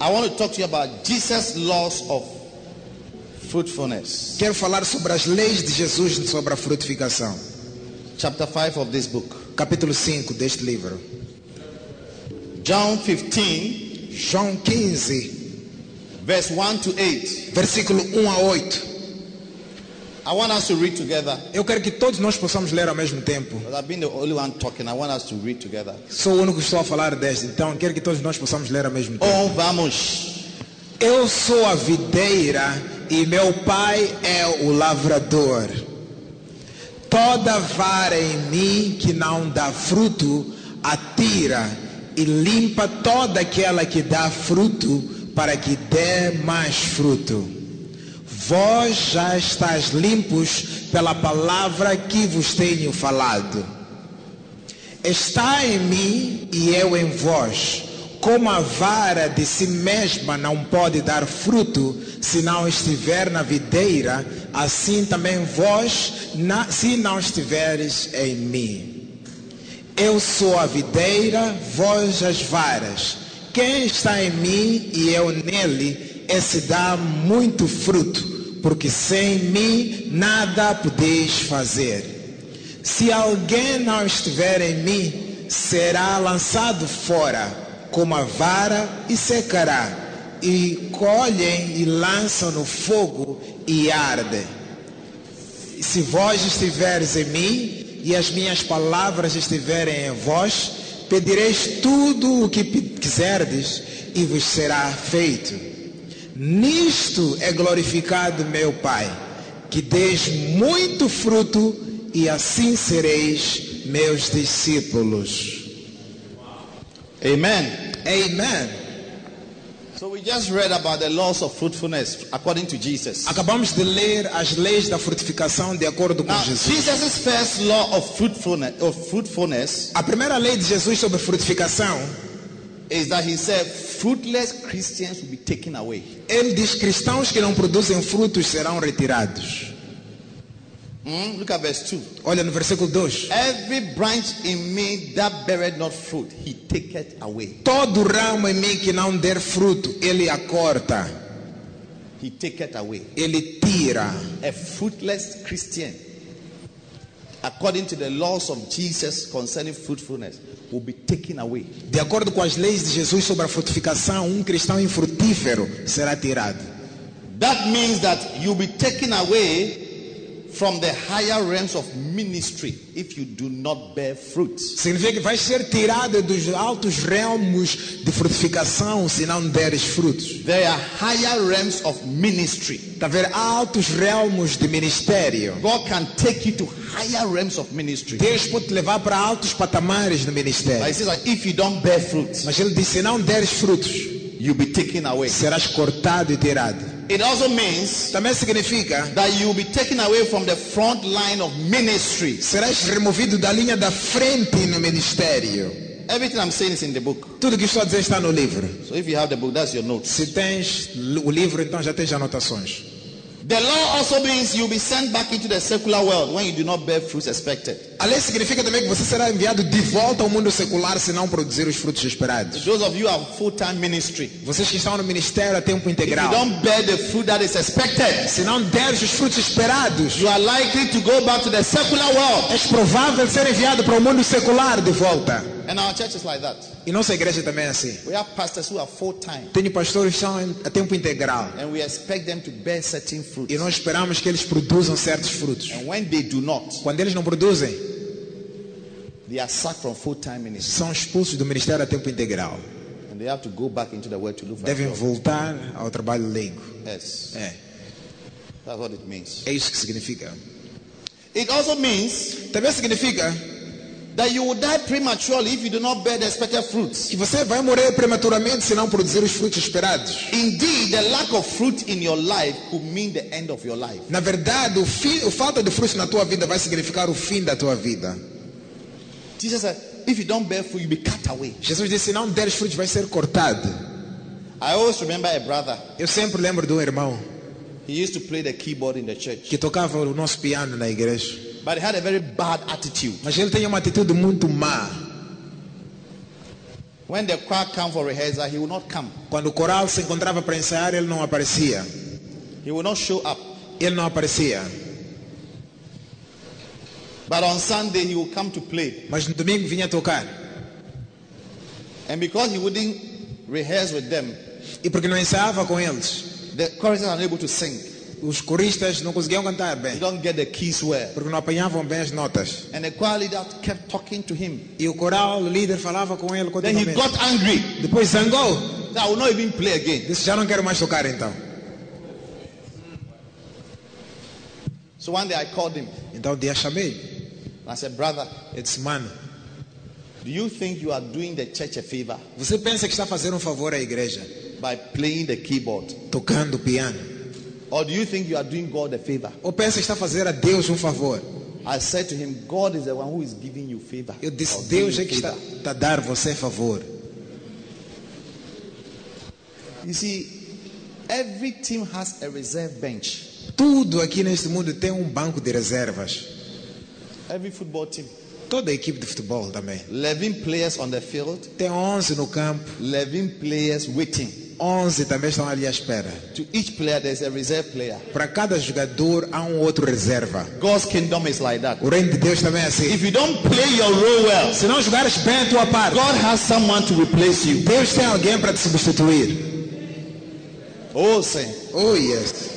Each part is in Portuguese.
I want to talk to you about Jesus' laws of fruitfulness. Quero falar sobre as leis de Jesus sobre a frutificação. Chapter 5 of this book. Capítulo 5 deste livro. John 15, João 15, verse 1 to 8. versículo 1 a 8. I want us to read together. Eu quero que todos nós possamos ler ao mesmo tempo. Because I've been the only one talking. I want us to read together. Sou o único que estou a falar deste, então quero que todos nós possamos ler ao mesmo tempo. Oh, vamos. Eu sou a videira e meu pai é o lavrador. Toda vara em mim que não dá fruto, atira e limpa toda aquela que dá fruto, para que dê mais fruto. Vós já estáis limpos pela palavra que vos tenho falado. Está em mim e eu em vós. Como a vara de si mesma não pode dar fruto se não estiver na videira, assim também vós, na- se não estiveres em mim. Eu sou a videira, vós as varas. Quem está em mim e eu nele, esse dá muito fruto, porque sem mim nada podeis fazer. Se alguém não estiver em mim, será lançado fora como a vara e secará. E colhem e lançam no fogo e arde. Se vós estiveres em mim e as minhas palavras estiverem em vós, pedireis tudo o que quiserdes e vos será feito. Nisto é glorificado meu Pai, que deis muito fruto e assim sereis meus discípulos. Amen. Amen. So we just read about the laws of fruitfulness according to Jesus. Acabamos de ler as leis da frutificação de acordo com Now, Jesus. Jesus' first law of fruitfulness, of fruitfulness A primeira lei de Jesus sobre frutificação, is that he said fruitless Christians will be taken away. ele diz cristãos que não produzem frutos serão retirados. Hmm? Look at verse 2. Olha no versículo 2. Every branch in me that beareth not fruit, he taketh away. Todo ramo em mim que não der fruto, ele a corta, He taketh away. ele tira. A fruitless Christian, according to the laws of Jesus concerning fruitfulness, will be taken away. De acordo com as leis de Jesus sobre a frutificação, um cristão infrutífero será tirado. That means that you'll be taken away from the higher realms of ministry if you do not bear fruit. Significa que vais ser tirado dos altos realmos de frutificação se não deres frutos. There are higher realms of ministry. Ver? Há altos realmos de ministério. God can take you to higher realms of ministry. Deus pode te levar para altos patamares no But he ministério. says that if you don't bear fruit, Mas ele disse: se não deres frutos, you'll be taken away. serás cortado e tirado. It also means Também significa that you'll be taken away from the front line of ministry. serás removido da linha da frente no ministério. Everything I'm saying is in the book. Tudo que estou a dizer está no livro. So if you have the book, that's your notes. Se tens o livro, então já tens anotações. The law also means you'll be sent back into the secular world when you do not bear fruits expected. A lei significa também que você será enviado de volta ao mundo secular se não produzir os frutos esperados. Those of you have full-time ministry, Vocês que estão no ministério a tempo if you integral, don't bear the fruit that is expected, se não deres os frutos esperados, you are likely to go back to the secular world. és provável ser enviado para o mundo secular de volta. And our church is like that. E nossa igreja também é assim. We have pastors who are full-time, Tenho pastores que são a tempo integral. and we expect them to bear certain fruits. E nós esperamos que eles produzam certos frutos. And when they do not, Quando eles não produzem, they are sacked from full-time ministry, são expulsos do ministério a tempo integral. and they have to go back into the world to look for Devem voltar ao trabalho leigo. Yes, É, that's what it means. é isso que significa. It also means Também significa that you will die prematurely if you do not bear the expected fruits. que você vai morrer prematuramente se não produzir os frutos esperados. Indeed, the lack of fruit in your life could mean the end of your life. Na verdade, o, fim, o falta de frutos na tua vida vai significar o fim da tua vida. Jesus said, if you don't bear fruit, you'll be cut away. Jesus disse: se não deres frutos, vai ser cortado. I always remember a brother. Eu sempre lembro de um irmão He used to play the keyboard in the church, que tocava o nosso piano na igreja. But he had a very bad attitude. Mas ele tinha uma atitude muito má. When the choir came for rehearsal, he would not come. Quando o coral se encontrava para ensaiar, ele não aparecia. He would not show up. Ele não aparecia. But on Sunday, he would come to play. Mas no domingo vinha tocar. And because he wouldn't rehearse with them, E porque não ensaiava com eles, the choristers are unable to sing. Os coristas não conseguiam cantar bem. don't get the keys well. Porque não apanhavam bem as notas. And the choir leader kept talking to him. E o coral, o líder, falava com ele Then he continuamente. got angry. Depois zangou. Disse, já não quero mais tocar então. So one day I called him. Então um dia chamei. And I said, Brother, Eu disse, mano, do you think you are doing the church a favor você pensa que está fazendo um favor à igreja, by playing the keyboard? tocando piano? Or do you think you are doing God a favor? Ou pensa que está a fazer a Deus um favor? I said to him, God is the one who is giving you favor. Eu disse, Deus you é que está, está a dar você favor. You see, every team has a reserve bench. Tudo aqui neste mundo tem um banco de reservas. Every football team. Toda a equipe de futebol também. 11 players on the field, Tem 11 no campo, 11 players waiting. 11 também estão ali à espera. To each player, there's a reserve player. Para cada jogador há um outro reserva. God's kingdom is like that. O reino de Deus também é assim. If you don't play your role well, Se não jogares bem a tua parte, God has someone to replace you. Deus tem alguém para te substituir. Oh, say. Oh, yes.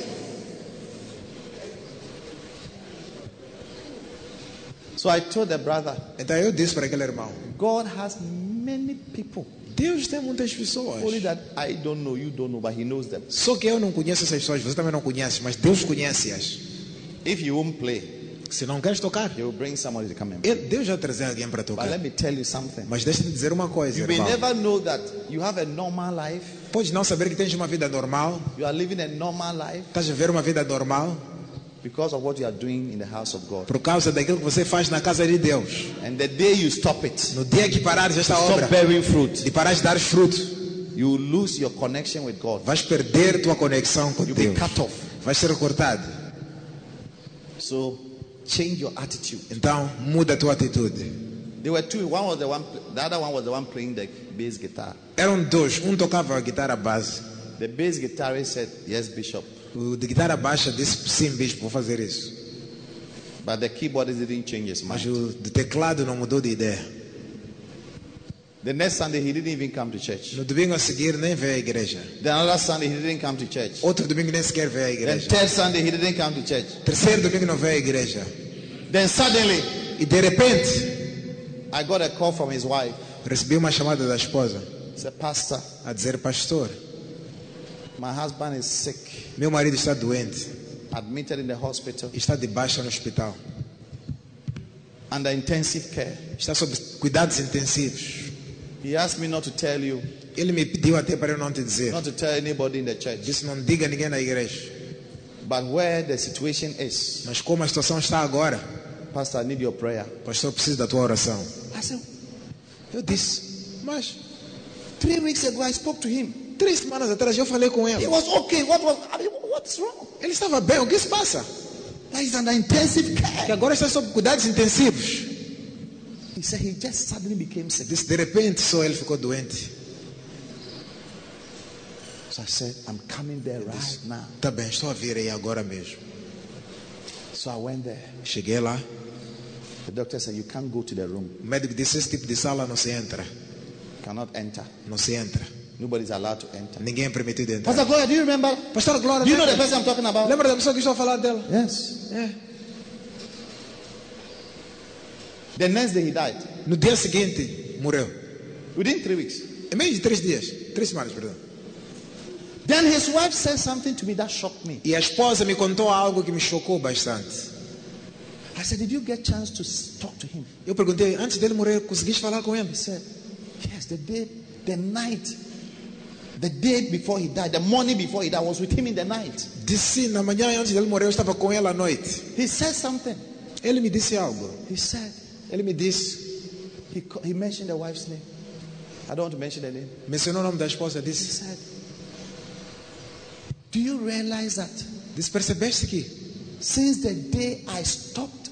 So I told the brother, Então eu disse para aquele irmão: God has many people. Deus tem muitas pessoas. Only that I don't know, you don't know, but He knows them. Só que eu não conheço essas pessoas, você também não conhece, mas Deus conhece-as. If you won't play, Se não queres tocar, He will bring somebody to come and play. Deus já trazer alguém para But tocar. let me tell you something. Mas deixa-me dizer uma coisa, You may irmão. never know that you have a normal life. Podes não saber que tens uma vida normal, You are living a normal life estás a viver uma vida normal because of what you are doing in the house of God. por causa daquilo que você faz na casa de Deus. And the day you stop it, No dia que parares esta stop obra bearing fruit, e parares de dar fruto, you lose your connection with God. vais perder tua conexão com You'll be Deus. cut off. Vais ser cortado. So change your attitude. Então, muda a tua atitude. There were two. One was the one. The other one was the one playing the bass guitar. Eram dois. Um tocava a guitarra base. The bass guitarist said, "Yes, Bishop," O de guitarra baixa disse: Sim, bispo, vou fazer isso. but the keyboardist didn't change his Mas mind. o de teclado não mudou de ideia. The next Sunday he didn't even come to church. No domingo a seguir, nem veio à igreja. Then another Sunday he didn't come to church. Outro domingo nem sequer veio à igreja. third Sunday he didn't come to church. Terceiro domingo não veio à igreja. Then suddenly E de repente, I got a call from his wife. recebi uma chamada da esposa He said, "Pastor, a dizer: Pastor, my husband is sick, meu marido está doente admitted in the hospital está de baixa no hospital. under intensive care. Está sob cuidados intensivos. He asked me not to tell you, Ele me pediu até para eu não te dizer. not to tell anybody in the church, Disse: Não diga a ninguém na igreja. but where the situation is, Mas como a situação está agora, Pastor, I need your prayer." pastor, preciso da tua oração. I said, Eu disse: Mas Three weeks ago, I spoke to him. Três semanas atrás eu falei com He ele. was okay. What was? I mean, what's wrong? Ele estava bem, o que se passa? He's under intensive Que care. agora está sob cuidados intensivos. He said he just suddenly became sick. Disse: De repente só ele ficou doente. So I said, I'm coming there right now. Tá bem, estou a vir aí agora mesmo. So I went there. Cheguei lá, The doctor said, You can't go to the room. o médico disse: Esse tipo de sala não se entra. Cannot enter. Não se entra. Nobody's allowed to enter. Ninguém é permitido entrar. Pastor Gloria, do you remember? Pastor Glória, Do you know the lembra, person I'm talking about? lembra da pessoa que estou a falar dela? Yes. É. The next day he died. No dia seguinte, morreu. Within three weeks. Em meio de três dias, três semanas, perdão. Then his wife said something to me that shocked me. E a esposa me contou algo que me chocou bastante. I said, Did you get chance to talk to him? Eu perguntei, antes dele morrer, conseguiste falar com ele? He said, Yes, the day, the night, the day before he died, the morning before he died, I was with him in the night. Disse, na manhã antes dele morrer, eu estava com ele à noite. He said something. Ele me disse algo. He said, Ele me disse, he, he mentioned the wife's name. I don't want to mention the name. mencionou o nome da esposa, He said, Do you realize that disse, percebeste que since the day I stopped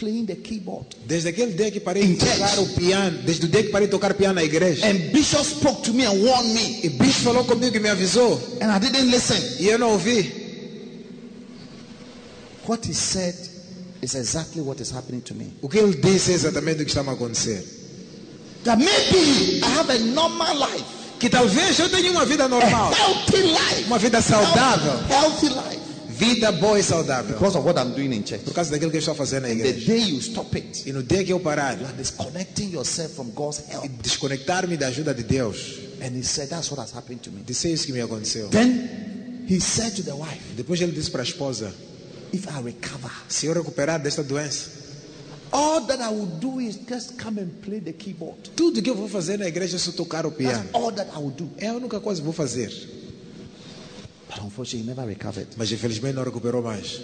playing the keyboard. Desde aquele dia que parei de tocar o piano, desde o dia que parei de tocar piano na igreja. And Bishop spoke to me and warned me, E falou comigo e me avisou. and I didn't listen. E eu não ouvi. What he said is exactly what is happening to me. O que ele disse é exatamente o que está a acontecer. That maybe I have a normal life, Que talvez eu tenha uma vida a normal. healthy life, Uma vida saudável. healthy life, Vida boa e saudável. because of what I'm doing in church. Por causa daquilo que eu estou fazendo na The igreja. day you stop it, E no dia que eu parar you are disconnecting yourself from God's help. desconectar-me da ajuda de Deus, And he said, That's what has happened to me. disse isso que me aconteceu. Then he said to the wife, Depois ele disse para a esposa: If I recover, Se eu recuperar desta doença, all that I will do is just come and play the keyboard. tudo que eu vou fazer na igreja é só tocar o That's piano. all that I will do. É a única coisa que vou fazer. But unfortunately, he never recovered. Mas infelizmente não recuperou mais.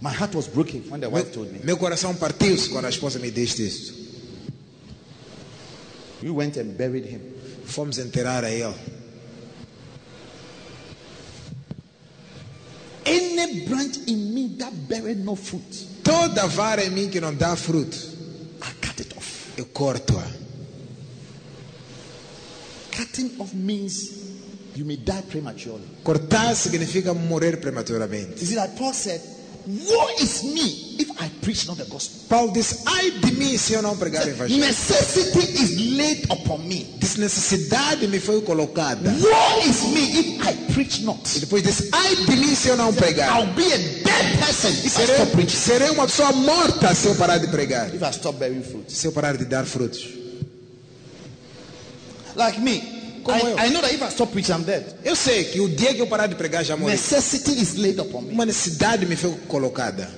My heart was broken when the Meu, wife told me. meu coração partiu-se quando a esposa me disse isso. We went and buried him. Fomos enterrar a ele. Any branch in me that beareth no fruit, Toda vara em mim que não dá fruto, I cut it off. eu corto-a. Cutting off means you may die prematurely. Cortar significa morrer prematuramente. You see that Paul said, Woe is me if I preach not the gospel. Paulo disse: Ai de mim se eu não pregar o evangelho. Necessity is laid upon me. Disse: Necessidade me foi colocada. Woe is me if I preach E not. depois disse: Ai de mim se eu não pregar. I'll be a dead person if I Serei, stop preaching. serei uma pessoa morta se eu parar de pregar. If I stop bearing fruit. Se eu parar de dar frutos. Like me. Como eu. I, I know that if I stop preaching, I'm dead. Eu sei que o dia que eu parar de pregar já morri. Necessity is laid upon me. Uma necessidade me foi colocada.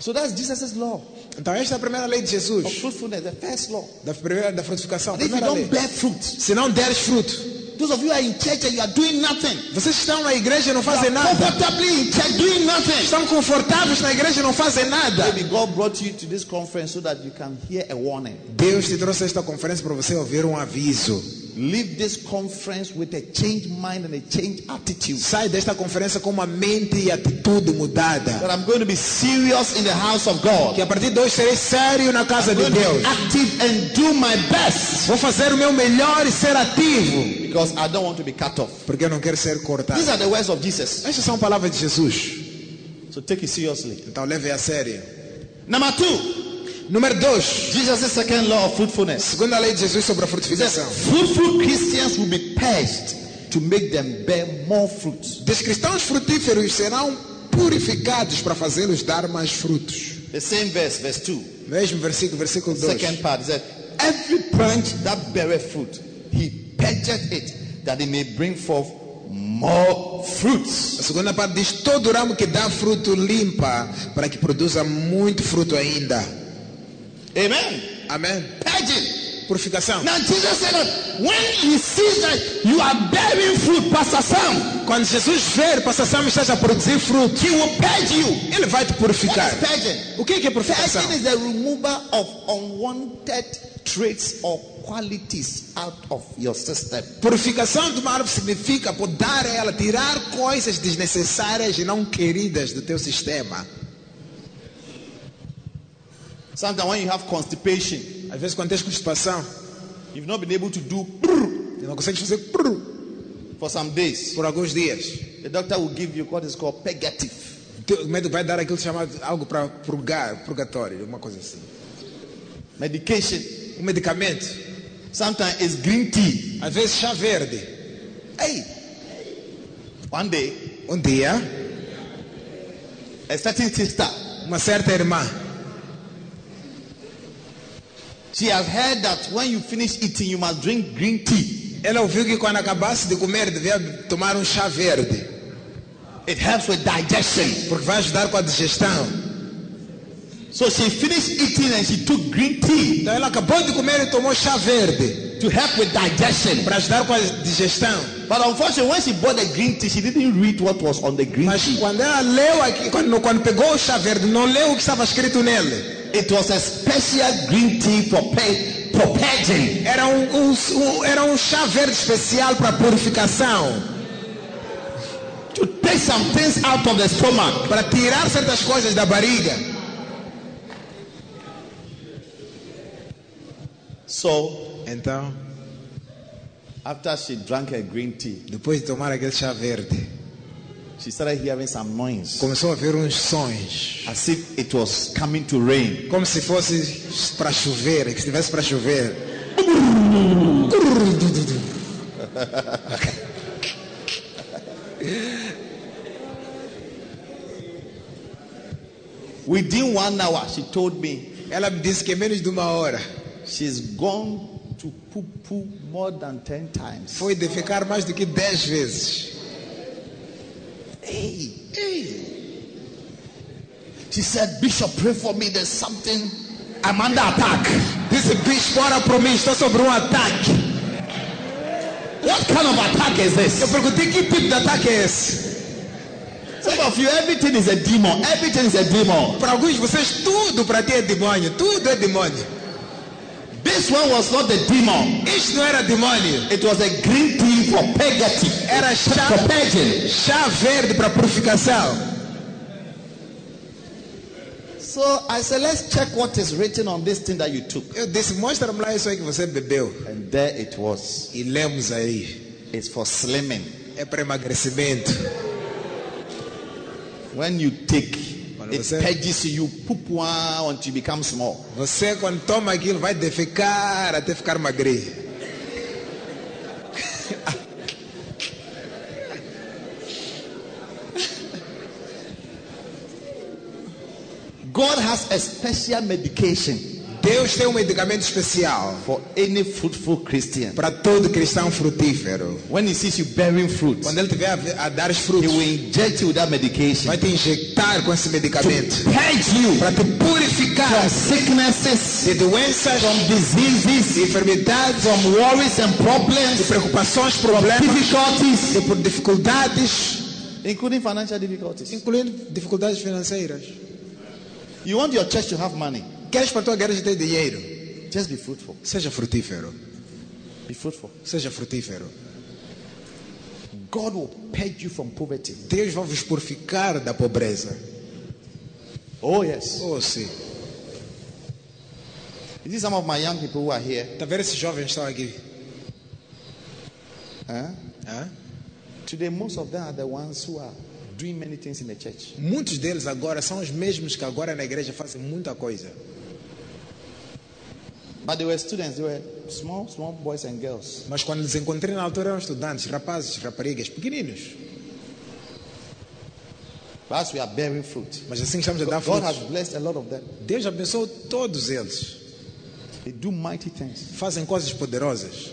So that's Jesus' law Então esta é a primeira lei de of Jesus. fruitfulness, the first law. Da primeira da frutificação. Primeira lei. fruit, Se não deres fruto. Those of you who are in church and you are doing nothing, Vocês estão na igreja e não fazem nada. comfortably in church doing nothing. Estão confortáveis na igreja e não fazem nada. Maybe God brought you to this conference so that you can hear a warning. Deus te trouxe esta conferência para você ouvir um aviso. Leave this conference with a changed mind and a changed attitude. Sai desta conferência com uma mente e atitude mudada. That I'm going to be serious in the house of God. Que a partir de hoje serei sério na casa I'm de Deus. be active and do my best Vou fazer o meu melhor e ser ativo. because I don't want to be cut off. Porque eu não quero ser cortado. These are the words of Jesus. Estas são palavras de Jesus. So take it seriously. Então leve a sério. Number two, Número 2. Jesus' second law of fruitfulness. Segunda lei de Jesus sobre a frutificação. fruitful Christians will be purged to make them bear more fruit. Dos cristãos frutíferos serão purificados para fazê-los dar mais frutos. The same verse, verse 2. Mesmo versículo, versículo 2. Second part, said, Every branch that beareth fruit, he purgeth it, that it may bring forth more fruits. A segunda parte diz: todo ramo que dá fruto limpa para que produza muito fruto ainda. Amen. Amém? Purging. Purificação. Now Jesus said that when he sees that you are bearing fruit, Pastor Sam, Quando Jesus ver passação estás a produzir fruto, he will purge you. ele vai te What purificar. is purging? O que é que é purificação? Purging is the removal of unwanted traits or qualities out of your system. Purificação de uma árvore significa podar ela, tirar coisas desnecessárias e não queridas do teu sistema. Sometimes when you have constipation, Às vezes quando tens constipação, you've not been able to do brrr não consegues fazer for some days. por alguns dias. The doctor will give you what is called purgative. O médico vai dar aquilo chamado algo para purgar, purgatório, uma coisa assim. Medication. Um medicamento, Sometimes it's green tea. às vezes chá verde. Hey, one day, Um dia, a certain sister, uma certa irmã, she has heard that when you finish eating, you must drink green tea. ela ouviu que quando acabasse de comer devia tomar um chá verde, It helps with digestion. porque vai ajudar com a digestão. So she finished eating and she took green tea Então ela acabou de comer e tomou chá verde to help with digestion. para ajudar com a digestão. But unfortunately, when she bought the green tea, she didn't read what was on the green Mas tea. quando ela leu aqui, quando, quando pegou o chá verde, não leu o que estava escrito nele. It was a special green tea for, purging. Era um, um- um- era um chá verde especial para purificação. pry some things out of the stomach. para tirar certas coisas da barriga. So Então, after she drank her green tea, depois de tomar aquele chá verde, she started hearing some noise começou a ver uns sons, as if it was coming to rain. como se fosse para chover, que estivesse para chover. Within one hour, she told me Ela me disse que em menos de uma hora she's gone to poo poo more than 10 times. foi de ficar mais do que 10 vezes. Hey, hey. She said, Bishop, pray for me. There's something. I'm under attack. Disse, bicho, ora para mim, estou sobre um ataque. What kind of attack is Eu this? perguntei que tipo de ataque é esse? Some of you, everything is a demon. Everything is a demon. Para alguns de vocês, tudo para ti é demônio, tudo é demônio. This one was not the demon. Isto não era demônio, It was a green tea for purgatory. era chá, For purging. chá verde para purificação. So I said, let's check what is written on this thing that you took. Eu disse, mostra-me lá isso aí que você bebeu. And there it was. E lemos aí. It's for slimming. É para emagrecimento. When you take, Quando it você- purges you, you poop one until you become small. Você, quando toma aquilo, vai defecar até ficar magrinho. God has a special medication Deus tem um medicamento especial for any fruitful Christian. para todo cristão frutífero. When he sees you bearing fruit, Quando ele tiver a, a dar os he frutos, will inject you with that medication vai te injetar com esse medicamento purge you para te purificar from sicknesses, de doenças, from diseases, de enfermidades, from worries and de problems, preocupações, from problemas, difficulties, de por dificuldades, including financial difficulties. incluindo dificuldades financeiras. You want your church to have money, Queres para a tua igreja ter dinheiro? just be fruitful. Seja frutífero. Be fruitful. Seja frutífero. God will purge you from poverty. Deus vai vos purificar da pobreza. Oh, yes. Oh, sim. You see some of my young people who are here. A ver esses jovens que estão aqui? Huh? Hã? Today, most of them are the ones who are doing many things in the church. Muitos deles agora são os mesmos que agora na igreja fazem muita coisa. But they were students, they were small, small boys and girls. Mas quando os encontrei na altura eram estudantes, rapazes, raparigas, pequeninos. But as we are bearing fruit, Mas assim estamos a dar God has frutos. blessed a lot of them. Deus abençoou todos eles. They do mighty things. Fazem coisas poderosas.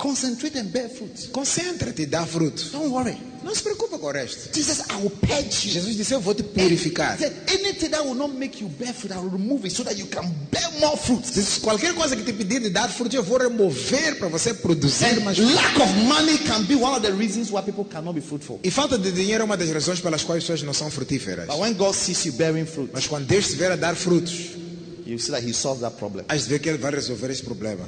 Concentrate and bear fruit. Concentra-te e dá frutos. Don't worry. Não se preocupa com o resto. Jesus, I will purge you. Jesus disse: Eu vou te purificar. Said, anything that will not make you bear fruit, I will remove it so that you can bear more fruit. Disse: Qualquer coisa que te pedir de dar frutos, eu vou remover para você produzir And mais lack of money can be one of the reasons why people cannot be fruitful. E falta de dinheiro é uma das razões pelas quais as pessoas não são frutíferas. But when God sees you bearing fruit, Mas quando Deus estiver a dar frutos, you see that He solves that problem. has de ver que Ele vai resolver esse problema.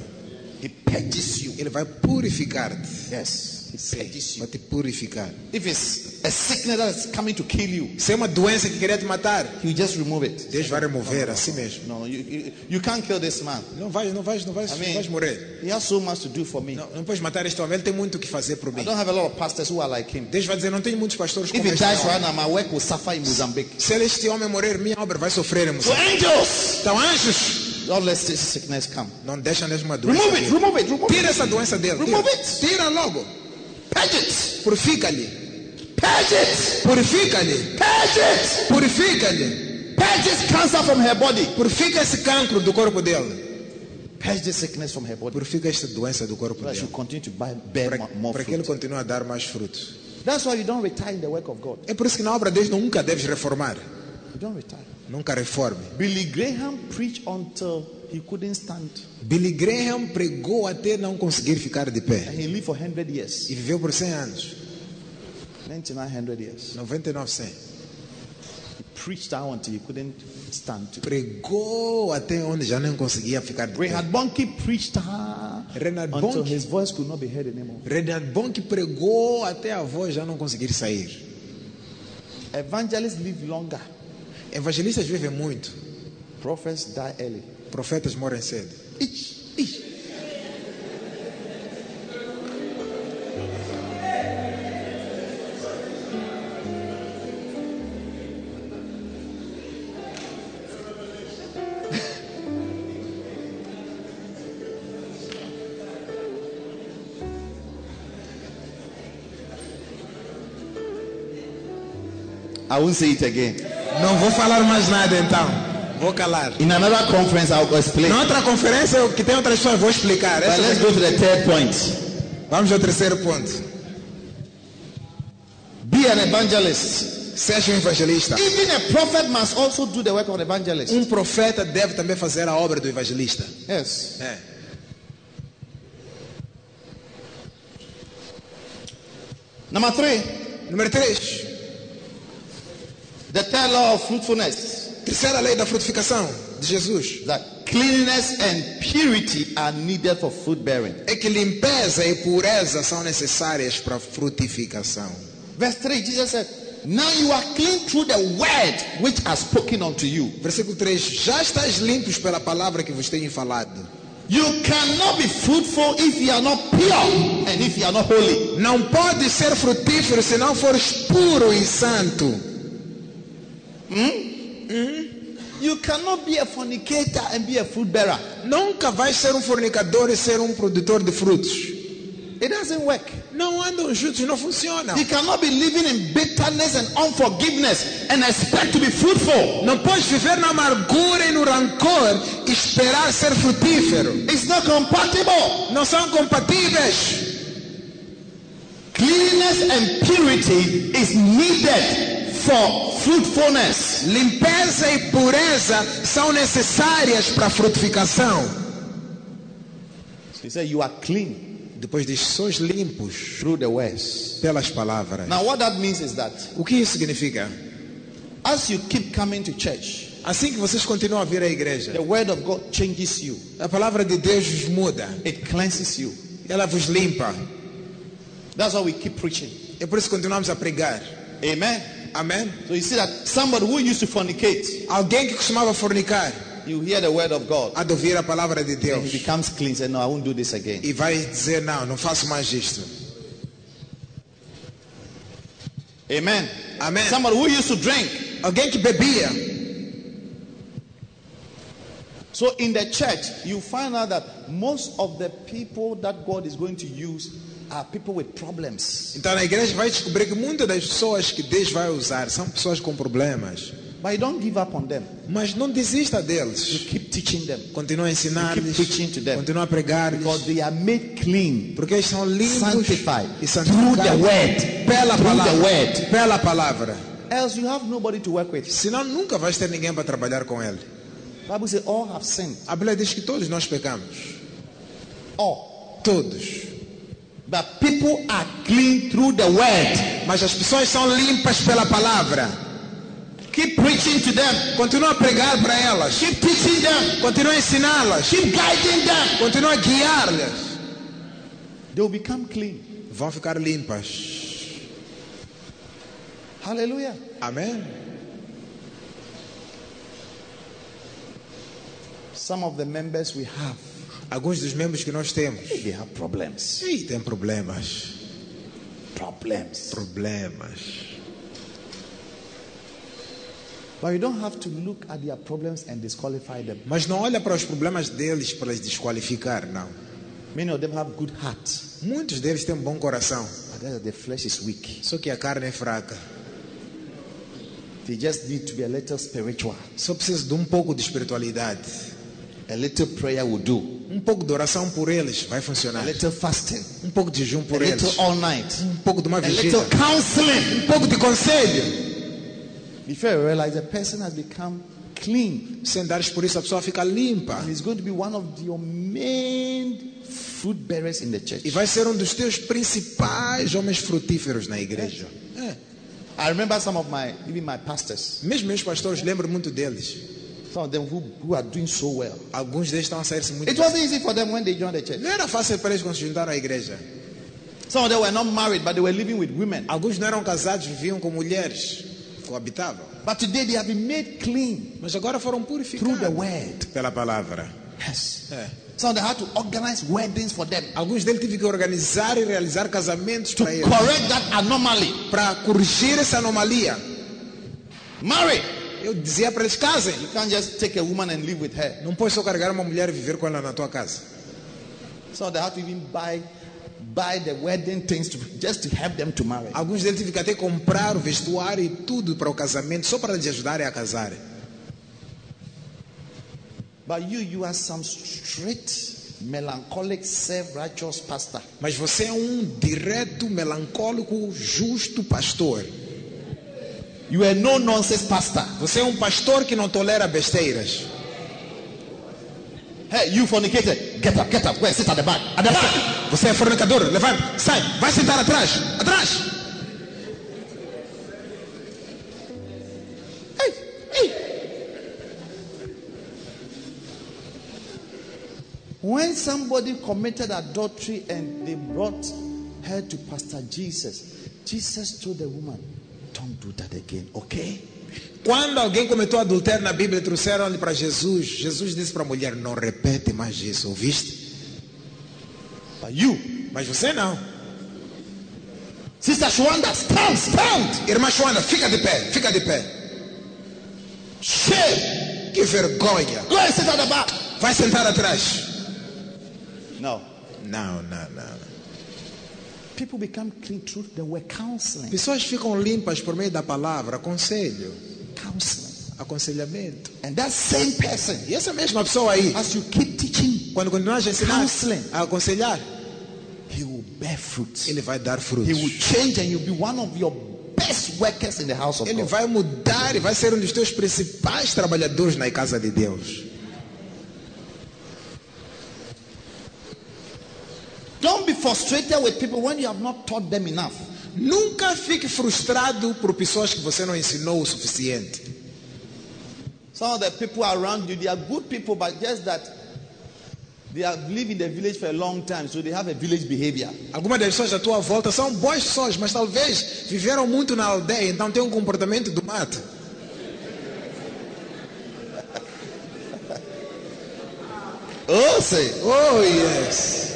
He purges you. Ele vai purificar-te. Yes, He you. Vai te purificar. If it's a sickness that is coming to kill you, Se é uma doença que queria te matar, He will just remove it. Deus vai remover assim mesmo. No, you, you, you can't kill this man. Não vais, não vais, não vais, I não mean, vais morrer. he has so much to do for me. Não, não podes matar este homem. Ele tem muito o que fazer por I mim. don't have a lot of pastors who are like him. Deus vai dizer: Não tenho muitos pastores If como he este dies homem. right now, my work will suffer in Mozambique. Se este homem morrer, minha obra vai sofrer em So Moçambique. angels, Então, anjos, don't let this sickness come. não deixa mesmo a doença. Remove it, remove it, remove Tira it. essa doença dele. Remove Tira, it. tira logo. Purge it, Purifica-lhe. purge it, Purifica-lhe. purge it. Purifica-lhe. Purge this cancer from her body. Purifica esse cancro do corpo dele. Purge this sickness from her body. Purifica esta doença do corpo So will continue to bear Para, mo- more para que ele continue a dar mais frutos. That's why you don't retire in the work of God. É por isso que na obra de Deus nunca deves reformar. You don't retire. Nunca reforme. Billy Graham preached until he couldn't stand. Billy Graham pregou até não conseguir ficar de pé. And he lived for 100 years. E viveu por 100 anos. 9900 years. 99, 100. He preached down until he couldn't stand. Pregou até onde já nem conseguia ficar de pé. Reinhard Bonnke preached Renard until his voice could not be heard anymore. Renard Bonk pregou até a voz já não conseguir sair. Evangelists live longer. Evangelistas vivem muito, Prophets die early. profetas morrem cedo. Each, each. I won't say it again. Não vou falar mais nada então. Vou calar. In another conference, I'll explain. Na outra conferência que tem outras pessoas, vou explicar. But Essa let's go to the third point. Vamos ao terceiro ponto. Be an evangelist. Seja um evangelista. Even a prophet must also do the work of an evangelist. Um profeta deve também fazer a obra do evangelista. Yes. É. Number three, Número 3. The third law of fruitfulness Terceira lei da frutificação de Jesus that cleanliness and purity are needed for fruit bearing. é que limpeza e pureza são necessárias para a frutificação. Verse 3, Jesus said, Now you are clean through the word which has spoken unto you. Versículo 3: Já estáis limpos pela palavra que vos tenho falado. You cannot be fruitful if you are not pure and if you are not holy. Não pode ser frutífero se não fores puro e santo. You cannot be a fornicator and be a fruit bearer. Nunca vais ser um fornicador e ser um produtor de frutos. It doesn't work. Não andam juntos, não funcionam. You cannot be living in bitterness and unforgiveness and expect to be fruitful. Não podes viver na amargura e no rancor e esperar ser frutífero. It's not compatible. Não são compatíveis. Cleanness and purity is needed for fruitfulness. Limpeza e pureza são necessárias para a frutificação. He said, You are clean Depois diz: sois limpos through the words. pelas palavras. Now, what that means is that O que isso significa? as you keep coming to church, Assim que vocês continuam a vir à igreja, the word of God changes you, a palavra de Deus vos muda, it cleanses you. ela vos limpa. That's why we keep preaching. É por isso que continuamos a pregar. Amen. Amém? So you see that somebody who used to fornicate, Alguém que costumava fornicar, you hear the word of God, de ouvir a palavra de and he becomes clean. Say, No, I won't do this again. e vai dizer: Não, não faço mais isto. Amen. Amen. Somebody who used to drink. Alguém que bebia, So in the church, you find out that most of the people that God is going to use então na igreja vai descobrir que muitas das pessoas que Deus vai usar são pessoas com problemas. But you don't give up on them. Mas não desista You deles. keep teaching them Continua a ensinar-lhes, You continua a pregar-lhes, because they are made clean, porque eles são limpos sanctified e through santificados the word. pela Through the palavra. word. Pela palavra. Else you have nobody to work with. Senão nunca vais ter ninguém para trabalhar com ele. Bible says all have sinned. A Bíblia diz que todos nós pecamos. All. Todos. But people are clean through the word. Mas as pessoas são limpas pela palavra. Keep preaching to them. Continua a pregar para elas. Keep teaching them. Continua a ensiná-las. Keep guiding them. Continua a guiar-lhes. They will become clean. Vão ficar limpas. Hallelujah. Amém? Some of the members we have, Alguns dos membros que nós temos. they have problems. Ih, tem problemas. Problems. Problemas. But you don't have to look at their problems and disqualify them. Mas não olha para os problemas deles para os desqualificar, não. Many of them have good hearts, Muitos deles têm um bom coração, but the flesh is weak. só que a carne é fraca. They just need to be a little spiritual. Só precisa de um pouco de espiritualidade. A little prayer will do. Um pouco de oração por eles vai A funcionar. little fasting. Um pouco de jejum A por eles. little all night. Um pouco de uma A vigília. little counseling. Um pouco de conselho. Before you realize the person has become clean. Sem dares por isso, a pessoa fica limpa. And is going to be one of your main fruit bearers in the church. E vai ser um dos teus principais homens frutíferos na igreja. É. I remember some of my, even my pastors. Mesmo meus pastores, lembro muito deles. Some of them who, who are doing so well. Alguns deles estão a sair-se muito It wasn't easy for them when they joined the church. Não era fácil para eles quando se juntaram à igreja. Some of them were not married, but they were living with women. Alguns não eram casados, viviam com mulheres, coabitavam. But today they have been made clean Mas agora foram through the purificados word. pela palavra. Yes. É. Some of them had to organize weddings for them Alguns deles tiveram que organizar e realizar casamentos to para eles. correct that anomaly. Para corrigir essa anomalia. Marry. Eu dizia para eles: casem. You can't just take a woman and live with her. Não pode só carregar uma mulher e viver com ela na tua casa. So they had to even buy buy the wedding things to, just to help them to marry. Alguns deles tiveram que até comprar o vestuário e tudo para o casamento, só para lhes ajudarem a casarem. But you, you are some strict, melancholic, self-righteous pastor. Mas você é um direto, melancólico, justo pastor. You are no nonsense pastor. Você é um pastor que não tolera besteiras. Hey, you fornicator, get up, get up, where, sit at the back. At the back. Você é fornicador, levanta, sai, vai sentar atrás, atrás. Hey, hey. When somebody committed adultery and they brought her to Pastor Jesus, Jesus told the woman, Don't do that again, okay? Quando alguém cometeu adultério na Bíblia, trouxeram-lhe para Jesus. Jesus disse para a mulher: Não repete mais isso, ouviste? You, Mas você não. Sister Shwanda, stand, stand. Irmã Joana, fica de pé, fica de pé. Shame. Que vergonha. At the back. Vai sentar atrás. No. Não, não, não. People become clean through the word counseling. Pessoas ficam limpas por meio da palavra, conselho, Counseling. aconselhamento. And that same person, E essa mesma pessoa aí, as you keep teaching, quando continuas a ensinar, Counseling. a aconselhar, he will bear fruit. ele vai dar He frutos. will change and you'll be one of your best workers in the house of Ele God. vai mudar e vai ser um dos teus principais trabalhadores na casa de Deus. Don't be frustrated with people when you have not taught them enough. Nunca fique frustrado por pessoas que você não ensinou o suficiente. Some of the people around you, they are good people, but just that they have lived in the village for a long time, so they have a village behavior. Algumas das pessoas à tua volta são boas pessoas, mas talvez viveram muito na aldeia, então tem um comportamento do mato. Oh, say, Oh, yes.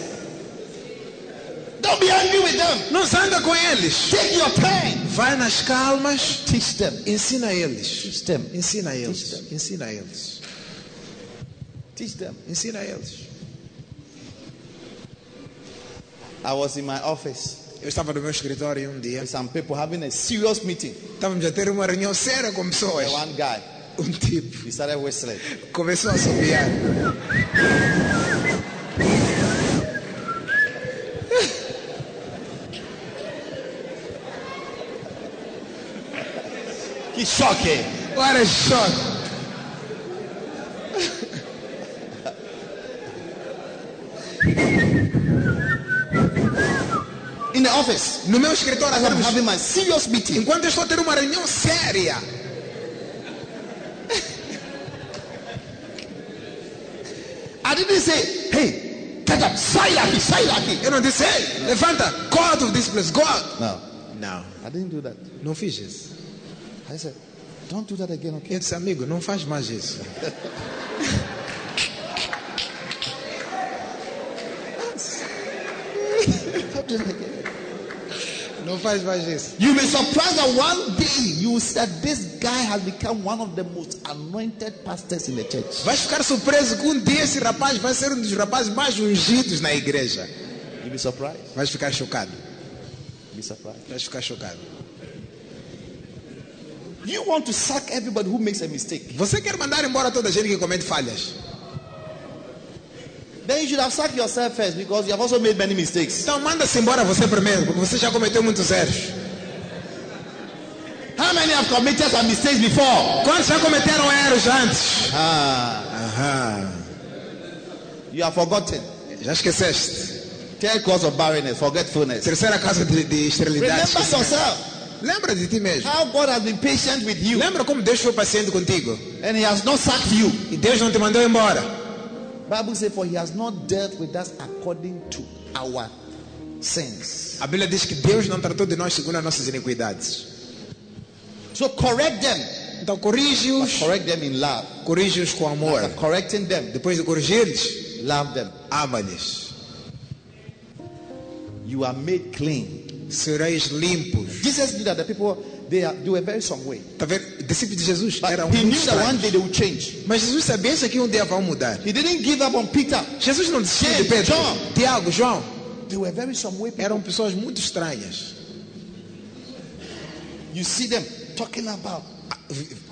Don't be angry with them. Não zanga com eles. Take your time. Vai nas calmas, Teach them. ensina eles. Teach them. Ensina eles. Ensina eles. Teach them. Ensina eles. I was in my office Eu estava no meu escritório um dia. some people having a serious meeting. Estávamos a ter uma reunião séria com pessoas. One guy, Um tipo he started whistling. começou a assobiar. Shocking. What a shock. In the office, No meu escritório, as I'm having my serious meeting. enquanto eu estou a ter uma reunião séria. I didn't say, hey, get up, Silaki, Silaki. Eu não disse, ei, levanta, go out of this place, go out. No, Não, I didn't do that. não fiz isso. I said, don't do that again, okay? Eu disse, amigo, não faz mais isso. Não faz mais isso. You'll be surprised that one day you will see that this guy has become one of the most anointed pastors in the church. Vais ficar surpreso que um dia esse rapaz vai ser um dos rapazes mais ungidos na igreja. You'll be surprised. Vais ficar chocado. Be surprised. Vais ficar chocado. You want to sack everybody who makes a mistake. Você quer mandar embora toda a gente que comete falhas? Then you should have sacked yourself first because you have also made many mistakes. Então manda-se embora você primeiro, porque você já cometeu muitos erros. How many have committed some mistakes before? Quantos já cometeram erros antes? Ah, Aham. you have forgotten. Já esqueceste. Third cause of barrenness, forgetfulness. Terceira causa de, de esterilidade. Remember yourself. Lembra de ti mesmo. How God has been patient with you. Lembra como Deus foi paciente contigo? and he has not sacked you. E Deus não te mandou embora. Bible says, for he has not dealt with us according to our sins. A Bíblia diz que Deus não tratou de nós segundo as nossas iniquidades. So correct them. Então corrige-os, correct them in love. corrige-os com amor. After correcting them, Depois de corrigir-lhes, love them. ama-lhes. You are made clean. Sereis limpos. Jesus knew that the people they are they were very some way. Tá vendo? Discípulos de Jesus But eram he knew that one day they would change. Mas Jesus sabia que um dia vão mudar. He didn't give up on Peter. Jesus não desistiu de Pedro. John. Tiago, João. They were very some way. people. Eram pessoas muito estranhas. You see them talking about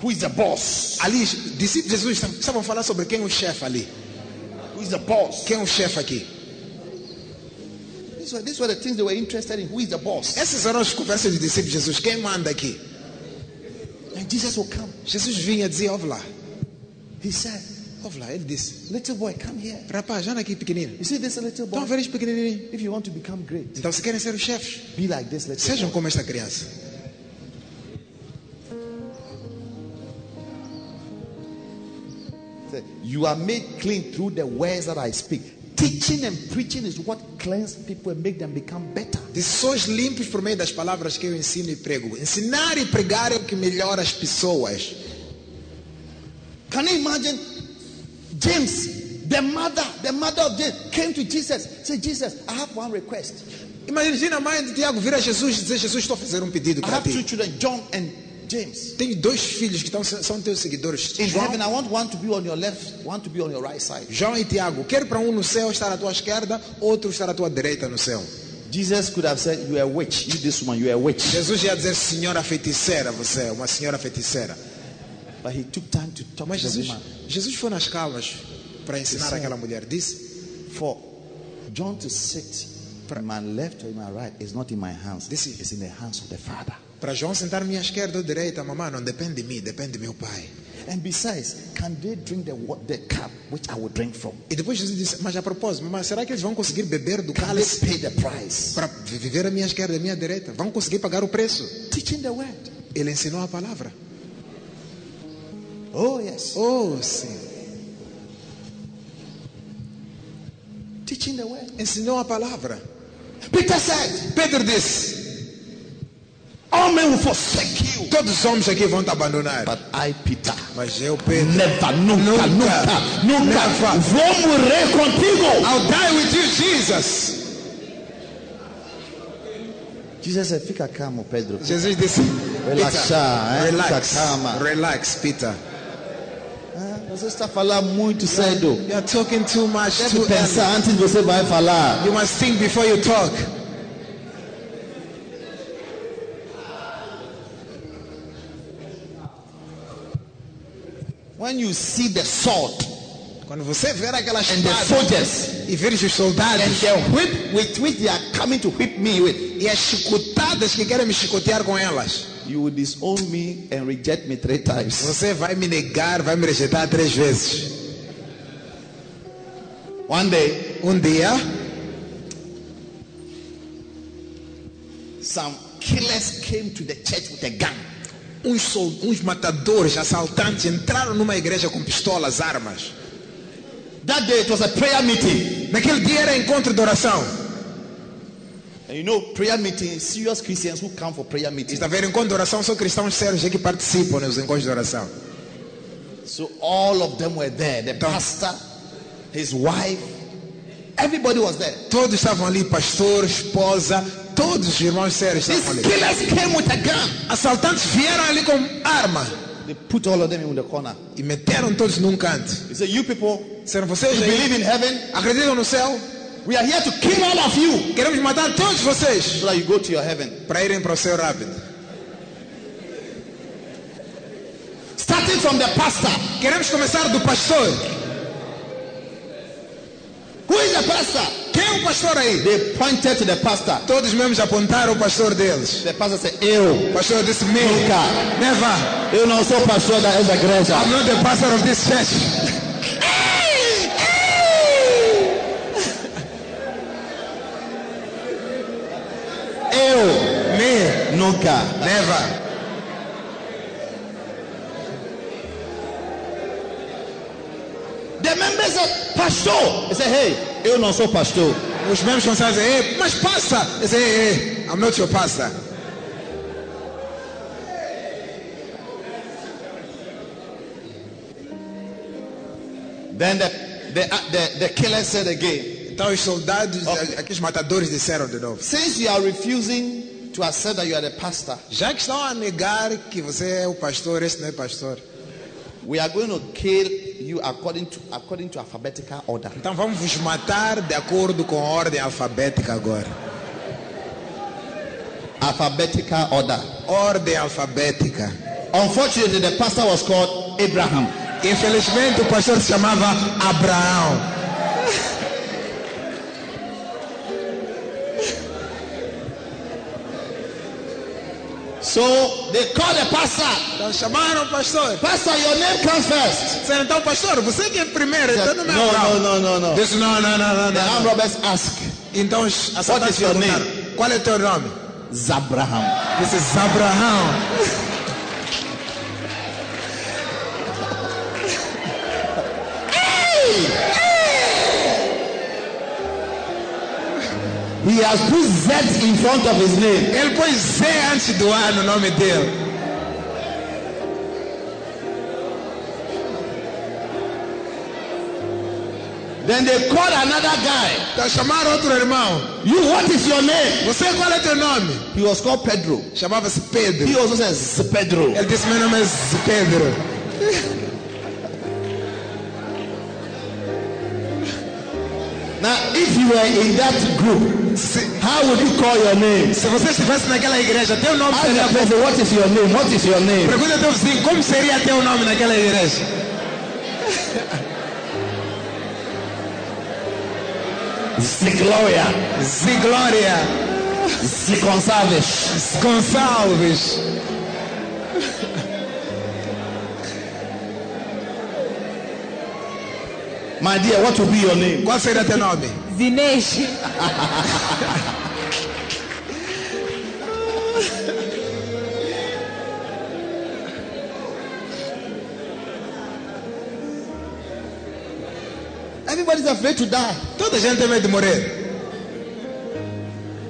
who is the boss. Ali, os discípulos de Jesus estavam falando sobre quem é o chefe ali. Who is the boss? Quem é o chefe aqui? These were, these were the things they were interested in. Who is the boss? Essas eram as conversas dos discípulos de Jesus. Quem manda aqui? And Jesus will come. Jesus vinha dizia, ouve lá. He said, Ouve lá. Ele disse, Little boy, come here. rapaz, anda aqui pequenino. You see this little boy? ver este pequenininho? If you want to become great, Então, se querem ser os chefes, be like this little sejam boy. como esta criança. You are made clean through the words that I speak. Teaching and preaching is what cleanse people and make them become better. Disse, sois limpos por meio das palavras que eu ensino e prego. Ensinar e pregar é o que melhora as pessoas. Can you imagine James, the mother, the mother of James, came to Jesus. Say, Jesus, I have one request. Imagina a mãe de Tiago vir a Jesus e dizer, Jesus, estou a fazer um pedido I para have two children, John and James. Tenho dois filhos que estão, são teus seguidores. In João, heaven, I want one to be on your left, one to be on your right side. João e Tiago. Quero para um no céu estar à tua esquerda, outro estar à tua direita no céu. Jesus could have said, You are witch. You, this woman, you are witch. Jesus ia dizer, senhora feiticeira, você é uma senhora feiticeira. But he took time to talk Mas Jesus. Jesus foi nas calmas para ensinar Sim. aquela mulher. Disse, For John to sit in my left or my right is not in my hands. This is- It's in the hands of the Father. Para João sentar à minha esquerda ou direita, mamãe, não depende de mim, depende de meu pai. And besides, can they drink the, the cup which I will drink from? E depois Jesus disse, mas a propósito, mamãe, será que eles vão conseguir beber do cálice pay the price? para viver à minha esquerda e à minha direita? Vão conseguir pagar o preço? Teaching the word. Ele ensinou a palavra. Oh, yes. Oh, sim. Teaching the word. Ensinou a palavra. Peter said, Pedro disse, All men will forsake you. todos os homens aqui vão te abandonar. But I, Peter, Mas eu, Pedro, never, nunca, nunca, nunca, Never. vou morrer contigo. I'll die with you, Jesus. Jesus said, Fica calmo, Pedro. Jesus disse, Relaxar, Peter, eh? relax, Fica calma. relax, Peter. Ah, Você está falando muito cedo. You're talking too much, Deve too early. antes de você vai falar. You must think before you talk. When you see the sword Quando você ver aquela and the soldiers e ver os and soldados the whip with which they are coming to whip me with, e as chicotadas que querem me chicotear com elas, you will disown me and reject me three times. você vai me negar, vai me rejeitar três vezes. One day, Um dia, some killers came to the church with a gun. Uns, uns matadores, assaltantes entraram numa igreja com pistolas, armas. That day it was a prayer meeting. Naquele dia era encontro de oração. And you know, prayer meeting, serious Christians who come for prayer meeting. Está ver, encontro de oração são cristãos sérios que participam nos encontros de oração. So all of them were there. The pastor, his wife, everybody was there. Todos estavam ali, pastor, esposa, todos os irmãos sérios These ali. killers came with a gun. Assaltantes vieram ali com arma They put all of them in the corner. e meteram todos num canto. He said, You people, Disseram, vocês you aí believe in heaven? acreditam no céu? We are here to kill all of you Queremos matar todos vocês so that you go to your heaven. para irem para o céu rápido. Starting from the pastor. Queremos começar do pastor. Who is the pastor? o pastor aí. They pointed to the pastor. Todos membros apontaram o pastor deles. The pastor said, eu. Pastor disse, me. Nunca. Never. Eu não sou pastor dessa igreja. I'm not the pastor of this church. eu. Me. Nunca. Never. The members said, pastor. He said, hey, eu não sou pastor. Os membros começaram a dizer, mas passa. Eu disse, ei, ei, I'm not your pastor. Then the, the, uh, the, the killer said again, Então os soldados, aqui os matadores disseram de novo. since you are refusing to accept that you are the pastor, Já que estão a negar que você é o pastor, esse não é pastor. we are going to kill you according to according to alphabetical order. Então vamos vos matar de acordo com a ordem alfabética agora. Alphabetical order. Ordem alfabética. Unfortunately, the pastor was called Abraham. Infelizmente o pastor se chamava Abraão. So they called the pastor. Então chamaram o pastor. Pastor, your name comes first. Disseram, então pastor, você que é primeiro, então não é No, Abraão. no, no, no, no. Disse, não, não, não, não, The não. armed robbers ask, Então os What assaltantes is your perguntaram, name? qual é o teu nome? Zabraham. Disse, Abraão. He has put Z in front of his name. Ele pôs Z antes do A no nome dele. Then they called another guy. Então chamaram outro irmão. You, what is your name? Você qual é teu nome? He was called Pedro. Chamava-se Pedro. He also says Pedro. Ele disse, meu nome é Pedro. Now, if you were in that group, Se, how would you call your name? se você estivesse naquela igreja, teu nome Ask seria the person, what is your name? What is your name? Pergunta teu vizinho, como seria teu nome naquela igreja? Zigloria. Ziglória Zigonçalves. Gonçalves. My dear, what will be your name? Qual seria teu nome? Zinesh. Everybody's afraid to die. Toda gente tem medo de morrer.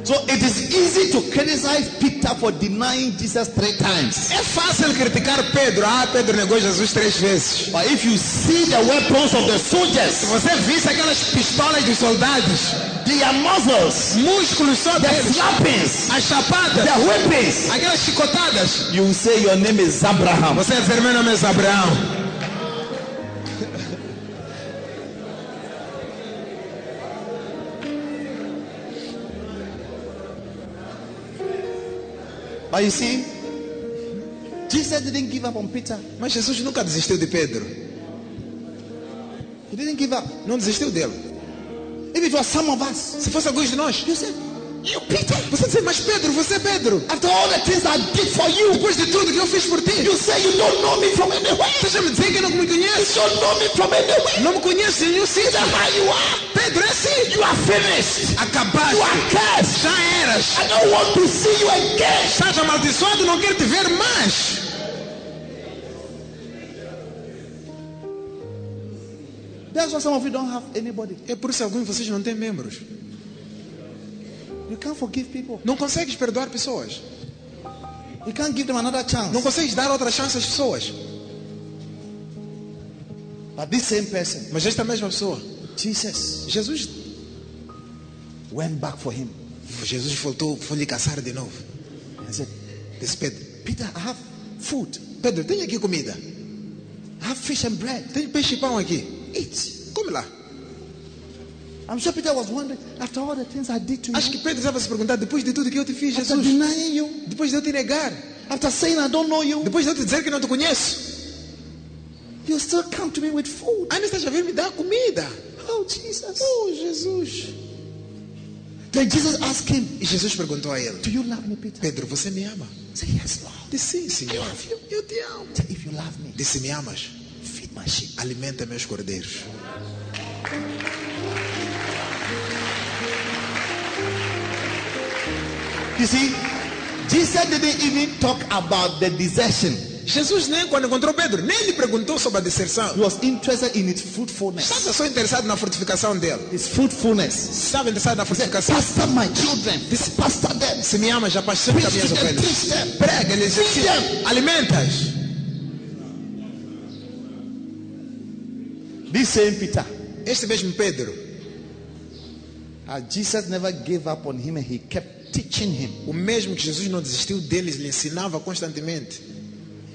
So it is easy to criticize Peter for denying Jesus three times. É fácil criticar Pedro. Ah, Pedro negou Jesus três vezes. But if you see the weapons of the Se soldiers, você visse aquelas pistolas dos soldados, their muscles, músculos só the deles, slappings, as chapadas, the whippings, aquelas chicotadas, you will say your name is Abraham. você ia dizer meu nome é Abraão. But you see, Jesus didn't give up on Peter. Mas Jesus nunca desistiu de Pedro. He didn't give up. Não desistiu dele. If it was some of us, Se fosse alguns de nós, you said, You Peter, você dizer, mas Pedro, você é Pedro. after all the things I did for you, Depois de tudo que eu fiz por ti, you say you don't know me from anywhere. você já me dizer que não me You conhece. don't know me from anywhere. Não me conhece nenhum sítio. That's how you are. Pedro é assim. You are finished. You Acabaste. are cursed. Já eras. I don't want to see you again. Estás amaldiçoado, não quero te ver mais. That's why some of you don't have anybody. É por isso que alguns de vocês não têm membros. You can't forgive people. Não consegues perdoar pessoas. You can't give them another chance. Não consegues dar outra chance às pessoas. But this same person, Mas esta mesma pessoa, Jesus, Jesus, went back for him Jesus voltou, foi lhe caçar de novo. and said, Disse Pedro, Peter, I have food. Pedro, tem aqui comida. I have fish and bread. Tem peixe e pão aqui. Eat. Come lá. I'm sure Peter was wondering, after all the things I did to you, Acho que Pedro estava se perguntar, depois de tudo que eu te fiz, after Jesus, denying you, depois de eu te negar, after saying I don't know you, depois de eu te dizer que não te conheço, you still come to me with food. ainda estás a vir me dar comida. Oh, Jesus. Oh, Jesus. Then Jesus asked him, E Jesus perguntou a ele, Do you love me, Peter? Pedro, você me ama? Say, Yes, Lord. Disse sim, Senhor. Eu te amo. Say, If you love me, Disse, me amas? feed my sheep. Alimenta meus cordeiros. You see, Jesus didn't even talk about the desertion. Jesus nem quando encontrou Pedro, nem lhe perguntou sobre a disserção. He was interested in its fruitfulness. Estava só interessado na frutificação dele. His fruitfulness. Estava interessado na frutificação. Pastor my children. Disse, Pastor them. se me amas, apacenta Preach minhas ovelhas. Prega-lhes, them. alimentas. This same Peter. Este mesmo Pedro, Uh, Jesus never gave up on him and he kept teaching him. o mesmo que Jesus não desistiu deles, lhe ensinava constantemente.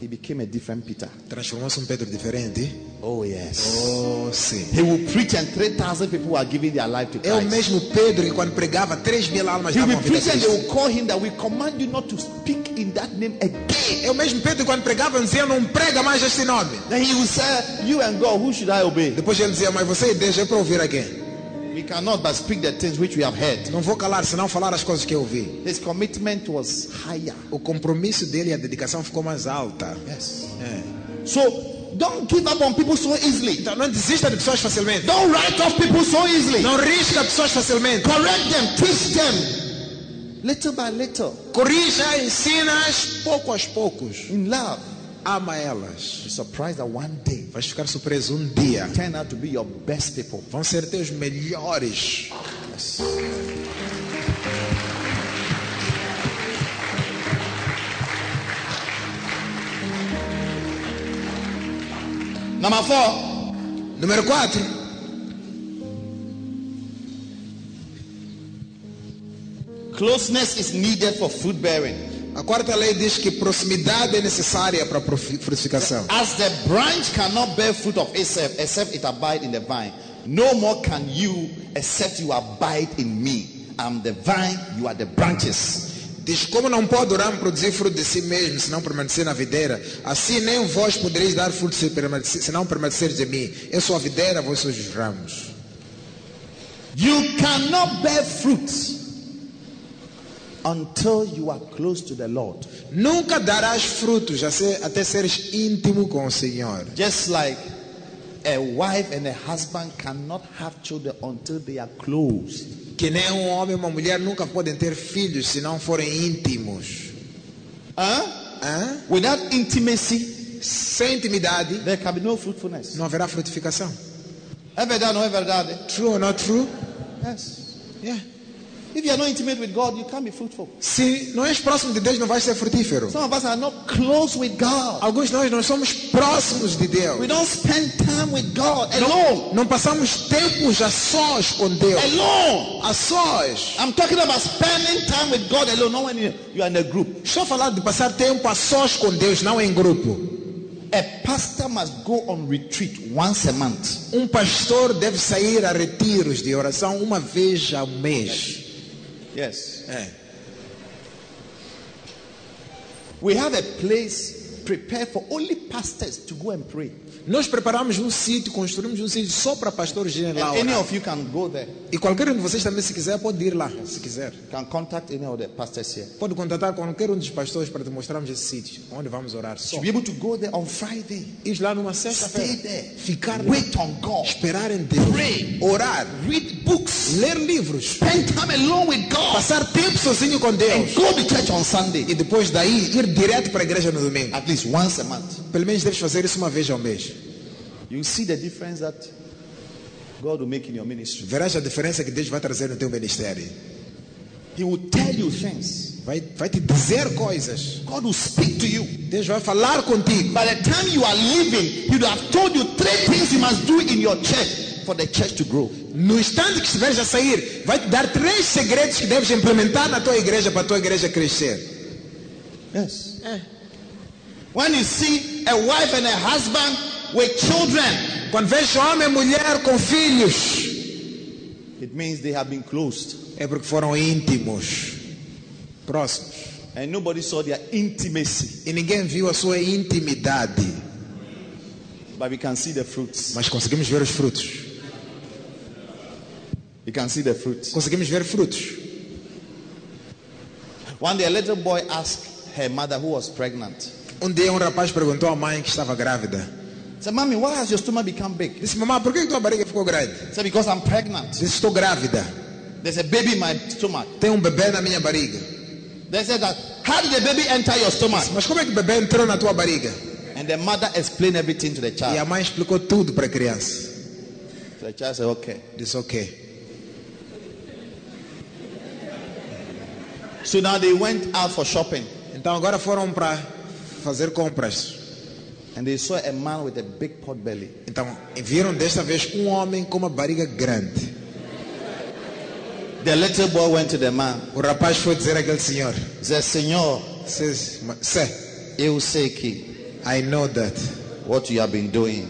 He became a different Peter. Transformou-se um Pedro diferente. Oh, yes. Oh, sim. He will preach and 3,000 people are giving their life to É o Christ. mesmo Pedro que quando pregava, 3 mil almas davam vida a and they Cristo. will call him that we command you not to speak in that name again. É o mesmo Pedro que quando pregava, dizia, não prega mais este nome. Then he will say, You and God, who should I obey? Depois ele dizia, mas você e Deus é para ouvir a quem? We cannot but speak the things which we have heard. Não vou calar, senão falar as coisas que eu ouvi. His commitment was higher. O compromisso dele e a dedicação ficou mais alta. Yes. É. So don't give up on people so easily. Então não desista de pessoas facilmente. Don't write off people so easily. Não risca pessoas facilmente. Correct them, teach them. Little by little. Corrija, ensina-as pouco aos poucos. In love. Ama elas. Be surprised that one day Vais ficar surpreso um dia. turn out to be your best people. Vão ser teus melhores. Yes. Number four, Número 4. closeness is needed for fruit bearing. A quarta lei diz que proximidade é necessária para a frutificação. As the branch cannot bear fruit of itself except it abide in the vine, no more can you except you abide in me. I'm the vine, you are the branches. Diz como não pode o ramo produzir fruto de si mesmo se não permanecer na videira, assim nem vós podereis dar fruto se, permanecer, se não permanecerdes em mim. Eu sou a videira, vós sois os ramos. You cannot bear fruit until you are close to the Lord. Nunca darás frutos até seres íntimo com o Senhor. Just like a wife and a husband cannot have children until they are close. Que nem um homem e uma mulher nunca podem ter filhos se não forem íntimos. Huh? Hã? Without intimacy, Sem intimidade, there can be no fruitfulness. não haverá frutificação. É verdade, não é verdade? True or not true? Yes. Yeah. If you are not intimate with God, you can't be fruitful. Se não és próximo de Deus, não vais ser frutífero. Some of us are not close with God. Alguns de nós não somos próximos de Deus. We don't spend time with God alone. Não passamos tempos a sós com Deus. Alone. A sós. I'm talking about spending time with God alone, not when you you are in a group. Estou a falar de passar tempo a sós com Deus, não em grupo. A pastor must go on retreat once a month. Um pastor deve sair a retiros de oração uma vez ao mês. Yes. É. We have a place prepared for only pastors to go and pray. Nós preparamos um sítio, construímos um sítio só para pastores irem lá And any of you can go there. E qualquer um de vocês também, se quiser, pode ir lá, se quiser. Can contact any of the pastors here. Pode contatar qualquer um dos pastores para te mostrarmos esse sítio, onde vamos orar só. To be able to go there on Friday. Ir lá numa sexta-feira, ficar Wait on God. esperar em Deus, Pray. orar, Read books. ler livros, Spend time alone with God. passar tempo sozinho com And Deus. go to church on Sunday. E depois daí ir direto para a igreja no domingo. At least once a month. Pelo menos deves fazer isso uma vez ao mês. You see the difference that God will make in your ministry. Verás a diferença que Deus vai trazer no teu ministério. He will tell you things. Vai, vai te dizer coisas. God will speak to you. Deus vai falar contigo. By the time you are leaving, He would have told you three things you must do in your church for the church to grow. No instante que estiveres a sair, vai te dar três segredos que deves implementar na tua igreja para a tua igreja crescer. Yes. When you see a wife and a husband with children, Quando homem e mulher com filhos, it means they have been closed. é porque foram íntimos, próximos. And nobody saw their intimacy. E ninguém viu a sua intimidade, But we can see the fruits. mas conseguimos ver os frutos. We can see the fruits. Conseguimos ver frutos. One day, a little boy asked her mother, who was pregnant, Um dia um rapaz perguntou à mãe que estava grávida. Said, Mommy, why has your stomach become big? Disse, mamãe, por que tua barriga ficou grande? said, Because I'm pregnant. Disse, estou grávida. There's a baby in my stomach. Tem um bebê na minha barriga. They said that, how did the baby enter your stomach? Mas como é que o bebê entrou na tua barriga? And the mother explained everything to the E child. a mãe explicou tudo para a criança. So the child said, okay. Disse ok. So now they went out for shopping Então agora foram para fazer compras. And they saw a man with a big pot belly. Então viram desta vez um homem com uma barriga grande. The little boy went to the man. O rapaz foi dizer àquele senhor: Said, Senor, "Says, Sir, eu sei que I know that. what you have been doing.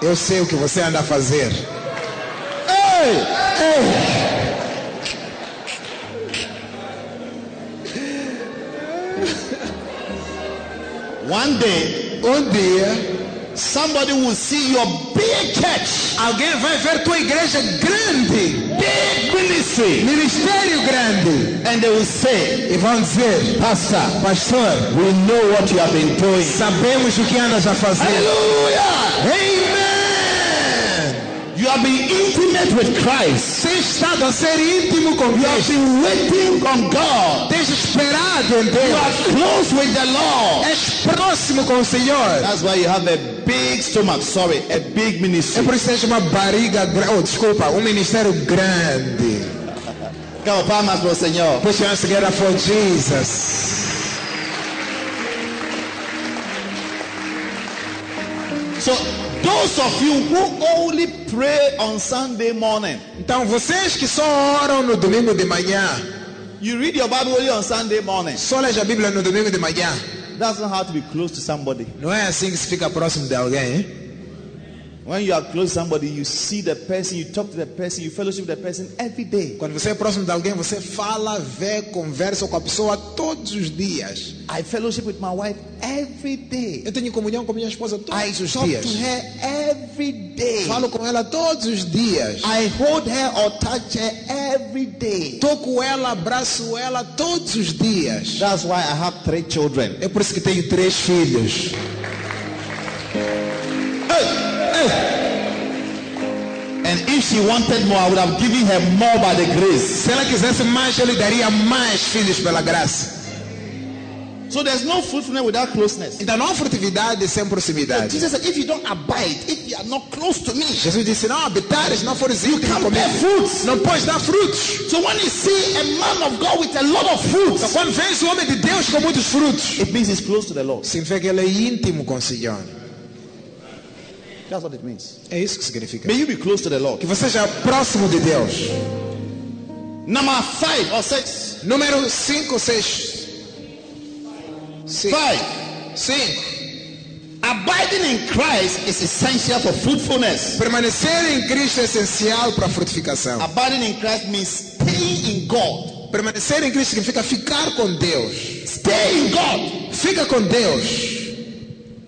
Eu sei o que você anda a fazer. One day, Um dia somebody will see your big church, alguém vai ver tua igreja grande, big ministry, ministério grande, and they will say, e vão dizer: Pastor, Pastor, we know what you have been doing. sabemos o que andas a fazer. Hallelujah! Amen. You have been intimate with Christ. Tens estado a ser íntimo com You have Deus. been waiting on God. Tens esperado em You are close with the Lord. És próximo com o Senhor. That's why you have a big stomach. Sorry, a big É ministry. por isso que uma barriga grande. Oh, desculpa, um ministério grande. On, palmas pro Senhor. Put your hands together for Jesus. So, those of you who only pray on Sunday morning, Então, vocês que só oram no domingo de manhã, you read your Bible only on Sunday morning. só lês a Bíblia no domingo de manhã. That's not how to be close to somebody. Não é assim que se fica próximo de alguém, hein? When you are close to somebody, you see the person, you talk to the person, you fellowship with the person every day. Quando você é próximo de alguém, você fala, vê, conversa com a pessoa todos os dias. I fellowship with my wife every day. Eu tenho comunhão com minha esposa I todos os talk dias. to her every day. Falo com ela todos os dias. I hold her or touch her every day. Toco ela, abraço ela todos os dias. That's why I have three children. É por isso que tenho três filhos. And if she wanted more, I would have given her more by the grace. Se ela quisesse mais, eu lhe daria mais filhos pela graça. So there's no fruitfulness without closeness. Então não há frutividade sem proximidade. Jesus said, if you don't abide, if you are not close to me. Jesus disse: não habitares, não fores íntimo can't bear comigo. fruits. Não podes dar frutos. So when you see a man of God with a lot of fruits, Então, quando vês o oh, homem de Deus com muitos frutos, it means he's close to the Lord. significa que ele é íntimo com o Senhor. That's what it means. É isso que significa. May you be close to the Lord. Que você seja próximo de Deus. Number five or six. Número 5, 6. Five. 5. Abiding in Christ is essential for fruitfulness. Permanecer em Cristo é essencial para a frutificação. Abiding in Christ means staying in God. Permanecer em Cristo significa ficar com Deus. Stay in God. Fica com Deus.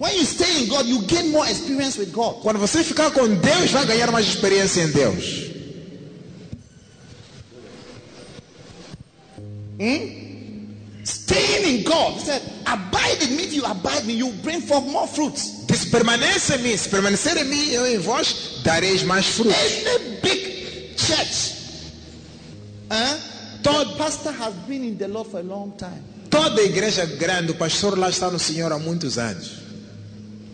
When you stay in God, you gain more experience with God. Quando você ficar com Deus, vai ganhar mais experiência em Deus. Staying in God. He said, abide in me. If you abide in me, you bring forth more fruits. Diz, permaneça em mim. Se permanecer em mim, eu em vós, dareis mais frutos. Any big church, eh? the pastor has been in the Lord for a long time. Toda igreja grande, o pastor lá está no Senhor há muitos anos.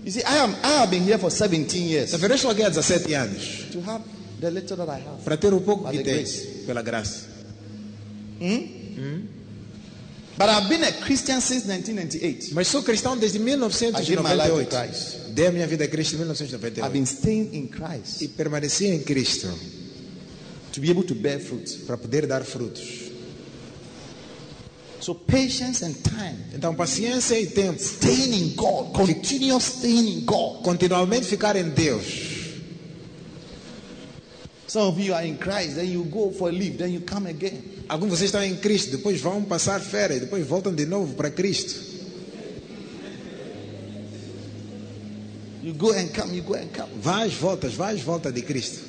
You see, I am I have been here for 17 years aqui há 17 anos. to have the little that I have. Para ter o pouco que grace. pela graça. But I've been a Christian since 1998. Mas sou cristão desde I gave my life to 1998. Christ. Dei a minha vida a Cristo em I've 1998. been staying in Christ E permaneci em Cristo to be able to bear fruit. para poder dar frutos. So patience and time, Então, paciência e tempo. staying in God, continuous staying in God. Continuamente ficar em Deus. Some of you are in Christ, then you go for a leave, then you come again. Alguns de vocês estão em Cristo, depois vão passar férias, depois voltam de novo para Cristo. You go and come, you go and come. Vais, voltas, vais, volta de Cristo.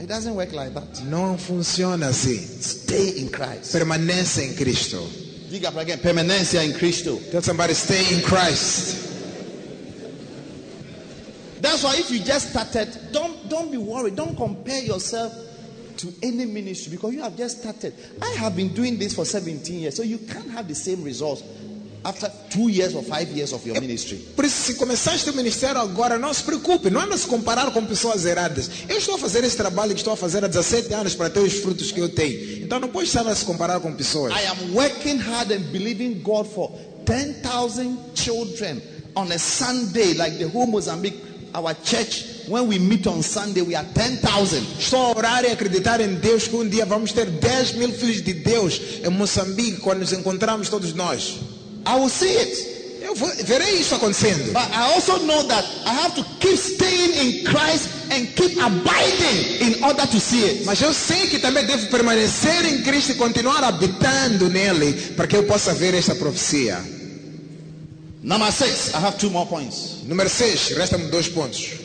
It doesn't work like that. Não funciona assim. Stay in Christ. Permanece em Cristo. Diga para again, permanência em Cristo. Tell somebody, stay in Christ. That's why if you just started, don't don't be worried. Don't compare yourself to any ministry because you have just started. I have been doing this for 17 years, so you can't have the same results after two years or five years of your ministry. Por isso, se começaste o ministério agora, não se preocupe, não anda a se comparar com pessoas erradas. Eu estou a fazer esse trabalho que estou a fazer há 17 anos para ter os frutos que eu tenho. Então não pode estar a se comparar com pessoas. I am working hard and believing God for 10,000 children on a Sunday, like the whole Mozambique, our church. When we meet on Sunday, we are 10,000. Estou a orar e acreditar em Deus que um dia vamos ter 10 mil filhos de Deus em Moçambique quando nos encontramos todos nós. I will see it. Eu vou- verei isso acontecendo. But I also know that I have to keep staying in Christ and keep abiding in order to see it. Mas eu sei que também devo permanecer em Cristo e continuar habitando nele para que eu possa ver esta profecia. Number six, I have two more points. Número 6, resta-me dois pontos.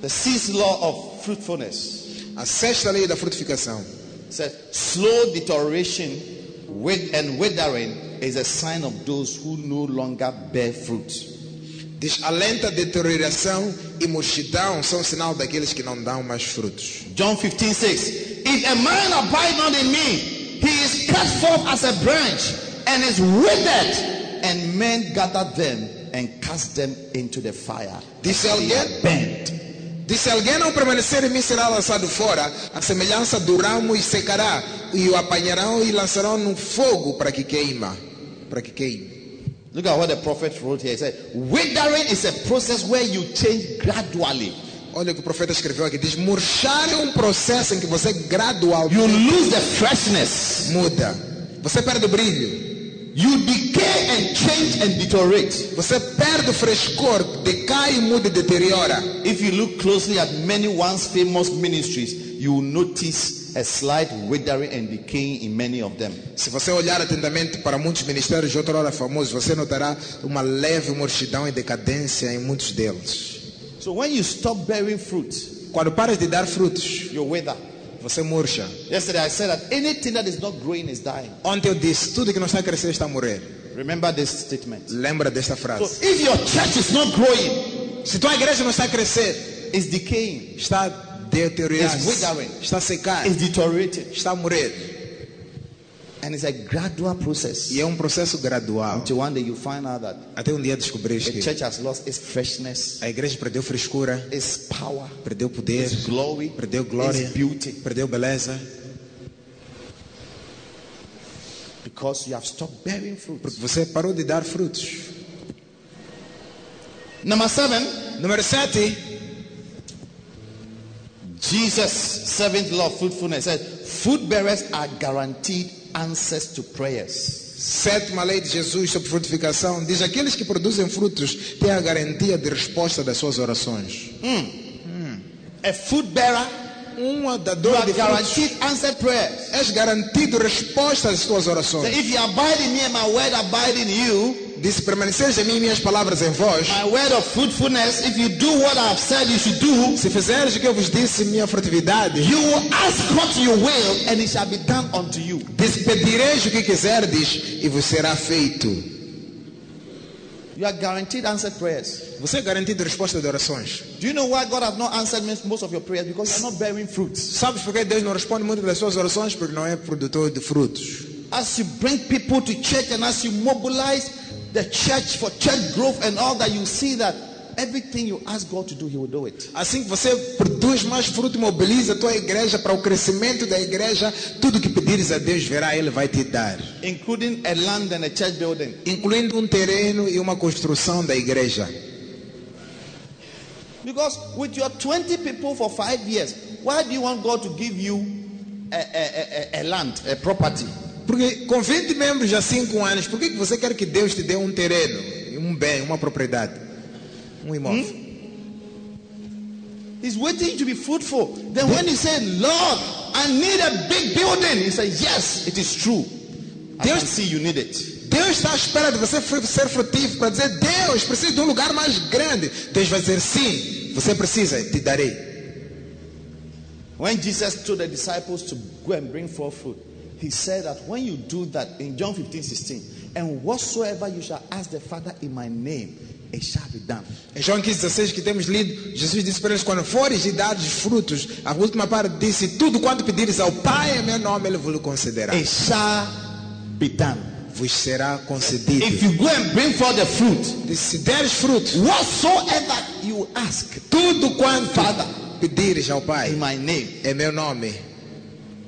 The sixth law of fruitfulness A sexta lei da frutificação. says slow deterioration with and withering is a sign of those who no longer bear fruit. Diz, a deterioração e murchidão são um sinal daqueles que não dão mais frutos. John 15, 6. If a man abide not in me, he is cut forth as a branch and is withered, and men gather them and cast them into the fire. They alguém? are burnt. Disse alguém não permanecer em mim será lançado fora, a semelhança do ramo e secará, e o apanharão e lançarão no fogo para que queima, para que queime. Look at what the prophet wrote here. He said, Withering is a process where you change gradually. Olha o que o profeta escreveu aqui, diz murchar é um processo em que você You gradualmente lose the freshness. muda. Você perde o brilho, You decay and change and deteriorate. você perde o frescor, decai, muda e deteriora. If you look closely at many once famous ministries, you will notice a slight withering and decaying in many of them. Se você olhar atentamente para muitos ministérios de outrora famosos, você notará uma leve murchidão e decadência em muitos deles. So when you stop bearing fruit, Quando paras de dar frutos, you wither. Você murcha. Yesterday I said that anything that is not growing is dying. Ontem eu disse, tudo que não está a crescer está a morrer. Remember this statement. Lembra desta So frase. if your church is not growing, Se tua igreja não está a crescer, it's decaying, está a deteriorar, It's withering. está a secar, it's deteriorating. está a morrer. And it's a gradual process. E é um processo gradual. Until one day you find out that Até um dia descobris the que church has lost its freshness, a igreja perdeu frescura, its power, perdeu poder, its glory, perdeu glória, its beauty. perdeu beleza, Because you have stopped bearing fruit. porque você parou de dar frutos. Number seven, Número 7, Jesus' seventh law of fruitfulness says, fruit bearers are guaranteed answers to prayers. sétima lei de Jesus sobre frutificação diz: aqueles que produzem frutos têm a garantia de resposta das suas orações. A fruit bearer, Uma are de guaranteed answered prayers. és garantido resposta às tuas So orações. if you abide in me and my word abide in you, Disse: permaneceres em mim minhas palavras em vós. my word of fruitfulness, if you do what I have said you should do, Se fizeres o que eu vos disse, minha frutividade, you will ask what you will and it shall be done unto you. disse: pedireis o que quiserdes e vos será feito. You are guaranteed answered prayers. Você é garantido resposta de orações. Do you know why God has not answered most of your prayers? Because you are not bearing fruits. Sabes por que Deus não responde muitas das suas orações? Porque não é produtor de frutos. As you bring people to church and as you mobilize the church for church growth and all that, you see that everything you ask God to do, He will do it. Assim que você produz mais fruto, mobiliza a tua igreja para o crescimento da igreja, tudo que pedires a Deus verá, Ele vai te dar. Including a land and a church building. Incluindo um terreno e uma construção da igreja. Because with your 20 people for five years, why do you want God to give you a, a, a, a land, a property? Porque com 20 membros há 5 anos, por que você quer que Deus te dê um terreno, um bem, uma propriedade, um imóvel? He's waiting to be fruitful. Then when you say, Lord, I need a big building, he says, Yes, it is true. I Deus- can see you need it. Deus está à espera de você ser frutífero para dizer: Deus, preciso de um lugar mais grande. Deus vai dizer: Sim, você precisa, te darei. When Jesus told the disciples to go and bring forth fruit, he said that when you do that in John 15, 16, and whatsoever you shall ask the Father in my name, it shall be done. Em João 15,16 que temos lido, Jesus disse para eles: quando fores e dados frutos, a última parte disse: tudo quanto pedires ao Pai em meu nome, Ele vos concederá. It shall be done. Vos será concedido. If you go and bring forth the fruit, Se deres frutos, whatsoever you ask tudo quanto Father. pedires ao in Pai my name, em meu nome,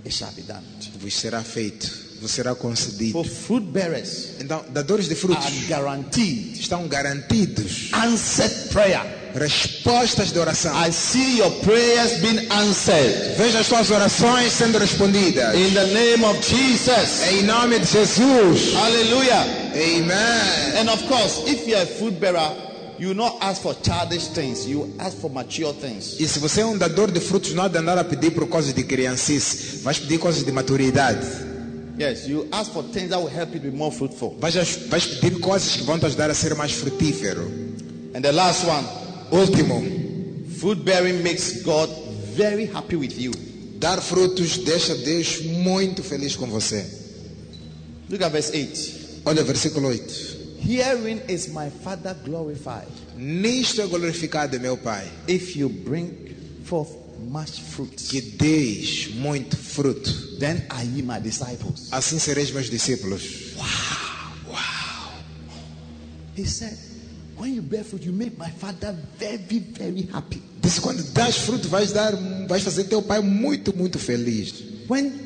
it shall be done. Vos será feito, vos será concedido. For fruit bearers Então, dadores de frutos are guaranteed estão garantidos answered prayer. respostas de oração. I see your prayers being answered Veja as suas orações sendo respondidas. in the name of Jesus. Em nome de Jesus. Hallelujah. Amém. And of course, if you're a fruit bearer, you not ask for childish things, you ask for mature things. E se você é um dador de frutos, não há de andar a pedir por coisas de criancice. Vais pedir coisas de maturidade. Yes, you ask for things that will help you be more fruitful. Vais, vais pedir coisas que vão te ajudar a ser mais frutífero. And the last one Último, fruit bearing makes God very happy with you. dar frutos deixa Deus muito feliz com você. Look at verse 8. Olha versículo 8. Herein is my Father glorified Nisto é glorificado meu Pai, if you bring forth much fruit. que deis muito fruto. Then are ye my disciples. Assim sereis meus discípulos. He said, When you bear fruit, you make my Father very, very happy. Disse, quando das fruto, vais, dar, vais fazer teu pai muito, muito feliz. When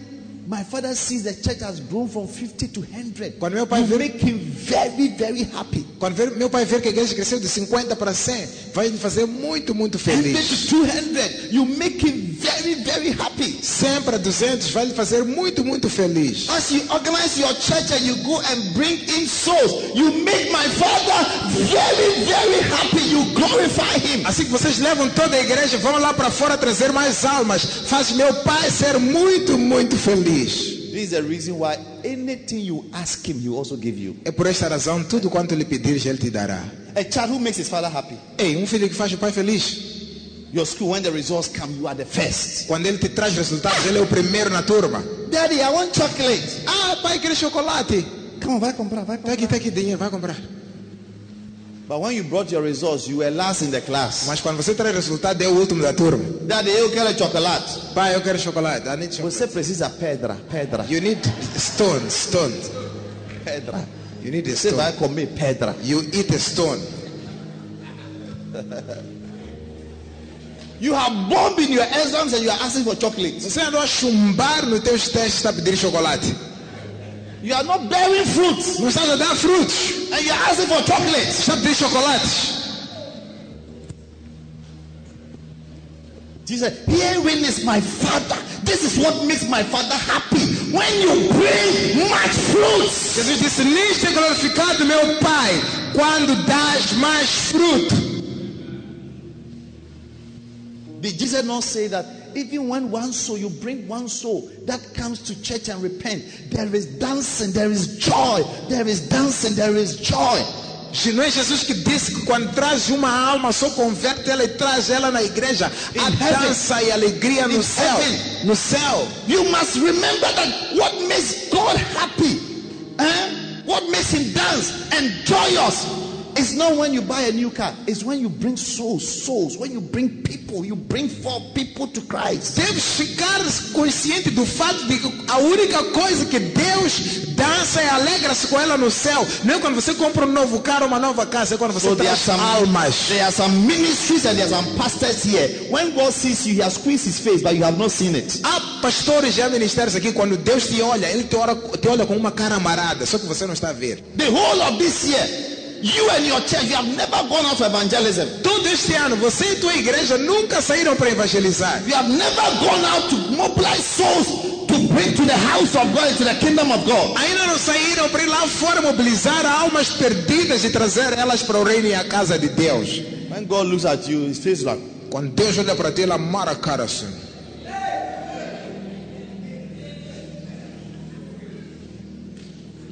my father sees the church has grown from 50 to 100, Quando meu pai you vê- make him very, very happy. Quando ver- meu pai ver que a igreja cresceu de 50 para 100, vai me fazer muito, muito 100 feliz. to 200, you make him very, very happy. 100 para 200 vai lhe fazer muito, muito feliz. As you organize your church and you go and bring in souls, you make my father very, very happy. You glorify him. Assim que vocês levam toda a igreja, vão lá para fora trazer mais almas. Faz meu pai ser muito, muito feliz. This is the reason why anything you ask him, he also give you. É por esta razão, tudo quanto lhe pedires, ele te dará. A child who makes his father happy. Ei, um filho que faz o pai feliz. Your school, when the results come, you are the first. Quando ele te traz resultados, ele é o primeiro na turma. Daddy, I want chocolate. Ah, pai, quer chocolate? Come on, vai comprar, vai Tá comprar. aqui, tá aqui, dinheiro, vai comprar. But when you brought your results, you were last in the class. Mas quando você traz resultado, é o último da turma. Daddy, eu quero chocolate. Pai, eu quero chocolate. I need chocolate. Você precisa pedra, pedra, You need stone, stone. pedra. You need a Você stone. vai comer pedra. You eat a stone. You have bombed in your exams and you are asking for chocolate. Você andou a chumbar nos teus testes para pedir chocolate. You are not bearing fruits Não estás a dar frutos. and you are asking for chocolate. Está a pedir chocolates. Jesus Herein is my father. This is what makes my father happy. When you bring much fruits. Jesus disse: Nisto é glorificado meu Pai, quando dás mais fruto. Did Jesus not say that even when one soul, you bring one soul that comes to church and repent, there is dancing, there is joy, there is dancing, there is joy. Não é Jesus que disse que quando traz uma alma, só converte ela e traz ela na igreja. In A heaven. dança e alegria no céu. heaven. No céu. You must remember that what makes God happy, eh? what makes Him dance and joyous, is not when you buy a new car, it's when you bring souls, souls, when you bring people, you bring forth people to Christ. Deves ficar consciente do fato de que a única coisa que Deus dança e alegra-se com ela no céu. Não é quando você compra um novo carro, uma nova casa, é quando você So traz some almas. there are some ministries and there are some pastors here. When God sees you, He has squeezed His face, but you have not seen it. Há pastores e há ministérios aqui, quando Deus te olha, Ele te olha, te olha com uma cara amarada, só que você não está a ver. The whole of this year, you and your church, you have never gone out for evangelism. Todo este ano, você e tua igreja nunca saíram para evangelizar. You have never gone out to mobilize souls to bring to the house of God, to the kingdom of God. Ainda não saíram para ir lá fora mobilizar almas perdidas e trazer elas para o reino e a casa de Deus. When God looks at you, face is like, Quando Deus olha para ti, Ele amara a cara assim.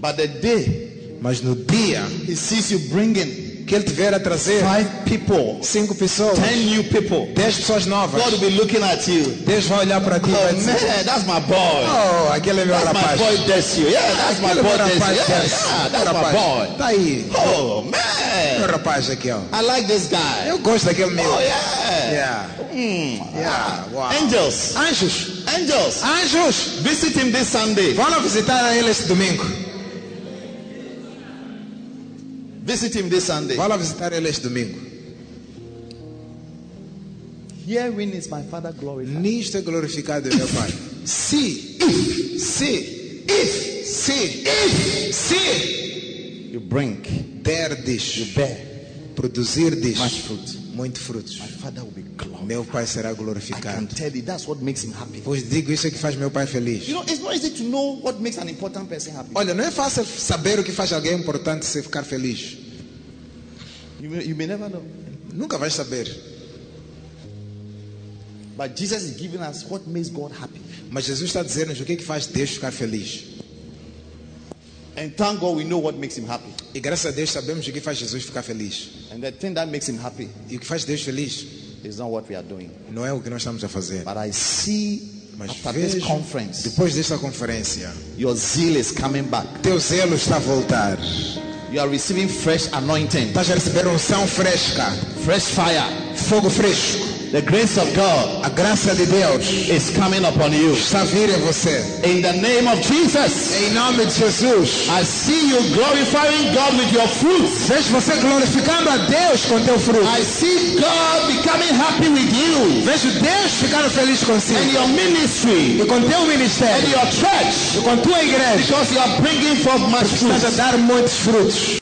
but the day Mas no dia He sees you bringing que ele tiver a trazer five people, cinco pessoas, ten new people, dez pessoas novas, God will be looking at you. Deus vai olhar para ti e vai Oh dizer: man, that's my boy. Oh, aquele é meu That's my rapaz. boy Desio. Yeah, that's my Aquele é boy meu Desio. rapaz. Yeah, yeah, Meu that's my rapaz. boy. Tá aí. Oh Meu man, rapaz aqui, ó. I like this guy. Eu gosto daquele meu. Oh yeah. Yeah. Yeah. Wow. Angels, Anjos. angels, Anjos. visit him this Sunday. Lá visitar ele este domingo. Visit him this Sunday. Vão lá visitar ele este domingo. Herein is my Father glorified. Nisto é glorificado meu Pai. Se, if, se, if, se, if, se You bring, derdes, you bear produzirdes much fruit. Muito frutos, meu Pai será glorificado. Pois digo, isso é que faz meu Pai feliz. Olha, não é fácil saber o que faz alguém importante se ficar feliz. You may, you may never know. Nunca vais saber. But Jesus is giving us what makes God happy. Mas Jesus está a dizer-nos o que é que faz Deus ficar feliz. And thank God we know what makes him happy. E graças a Deus sabemos o que faz Jesus ficar feliz. And the thing that makes him happy E o que faz Deus feliz is not what we are doing. não é o que nós estamos a fazer. But I see Mas after this vejo, conference, depois desta conferência, your zeal is coming back. teu zelo está a voltar. You are receiving fresh anointing, Estás a receber unção fresca, fresh fire. fogo fresco. The grace of God A graça de Deus is coming upon you. está a vir em você. In the name of Jesus, Em nome de Jesus. I see you glorifying God with your fruits. Vejo você glorificando a Deus com teu fruto. I see God becoming happy with you Vejo Deus ficando feliz and consigo. your ministry E com teu and ministério. your church E com tua igreja. because you are bringing forth much Estás a fruit. dar muitos frutos.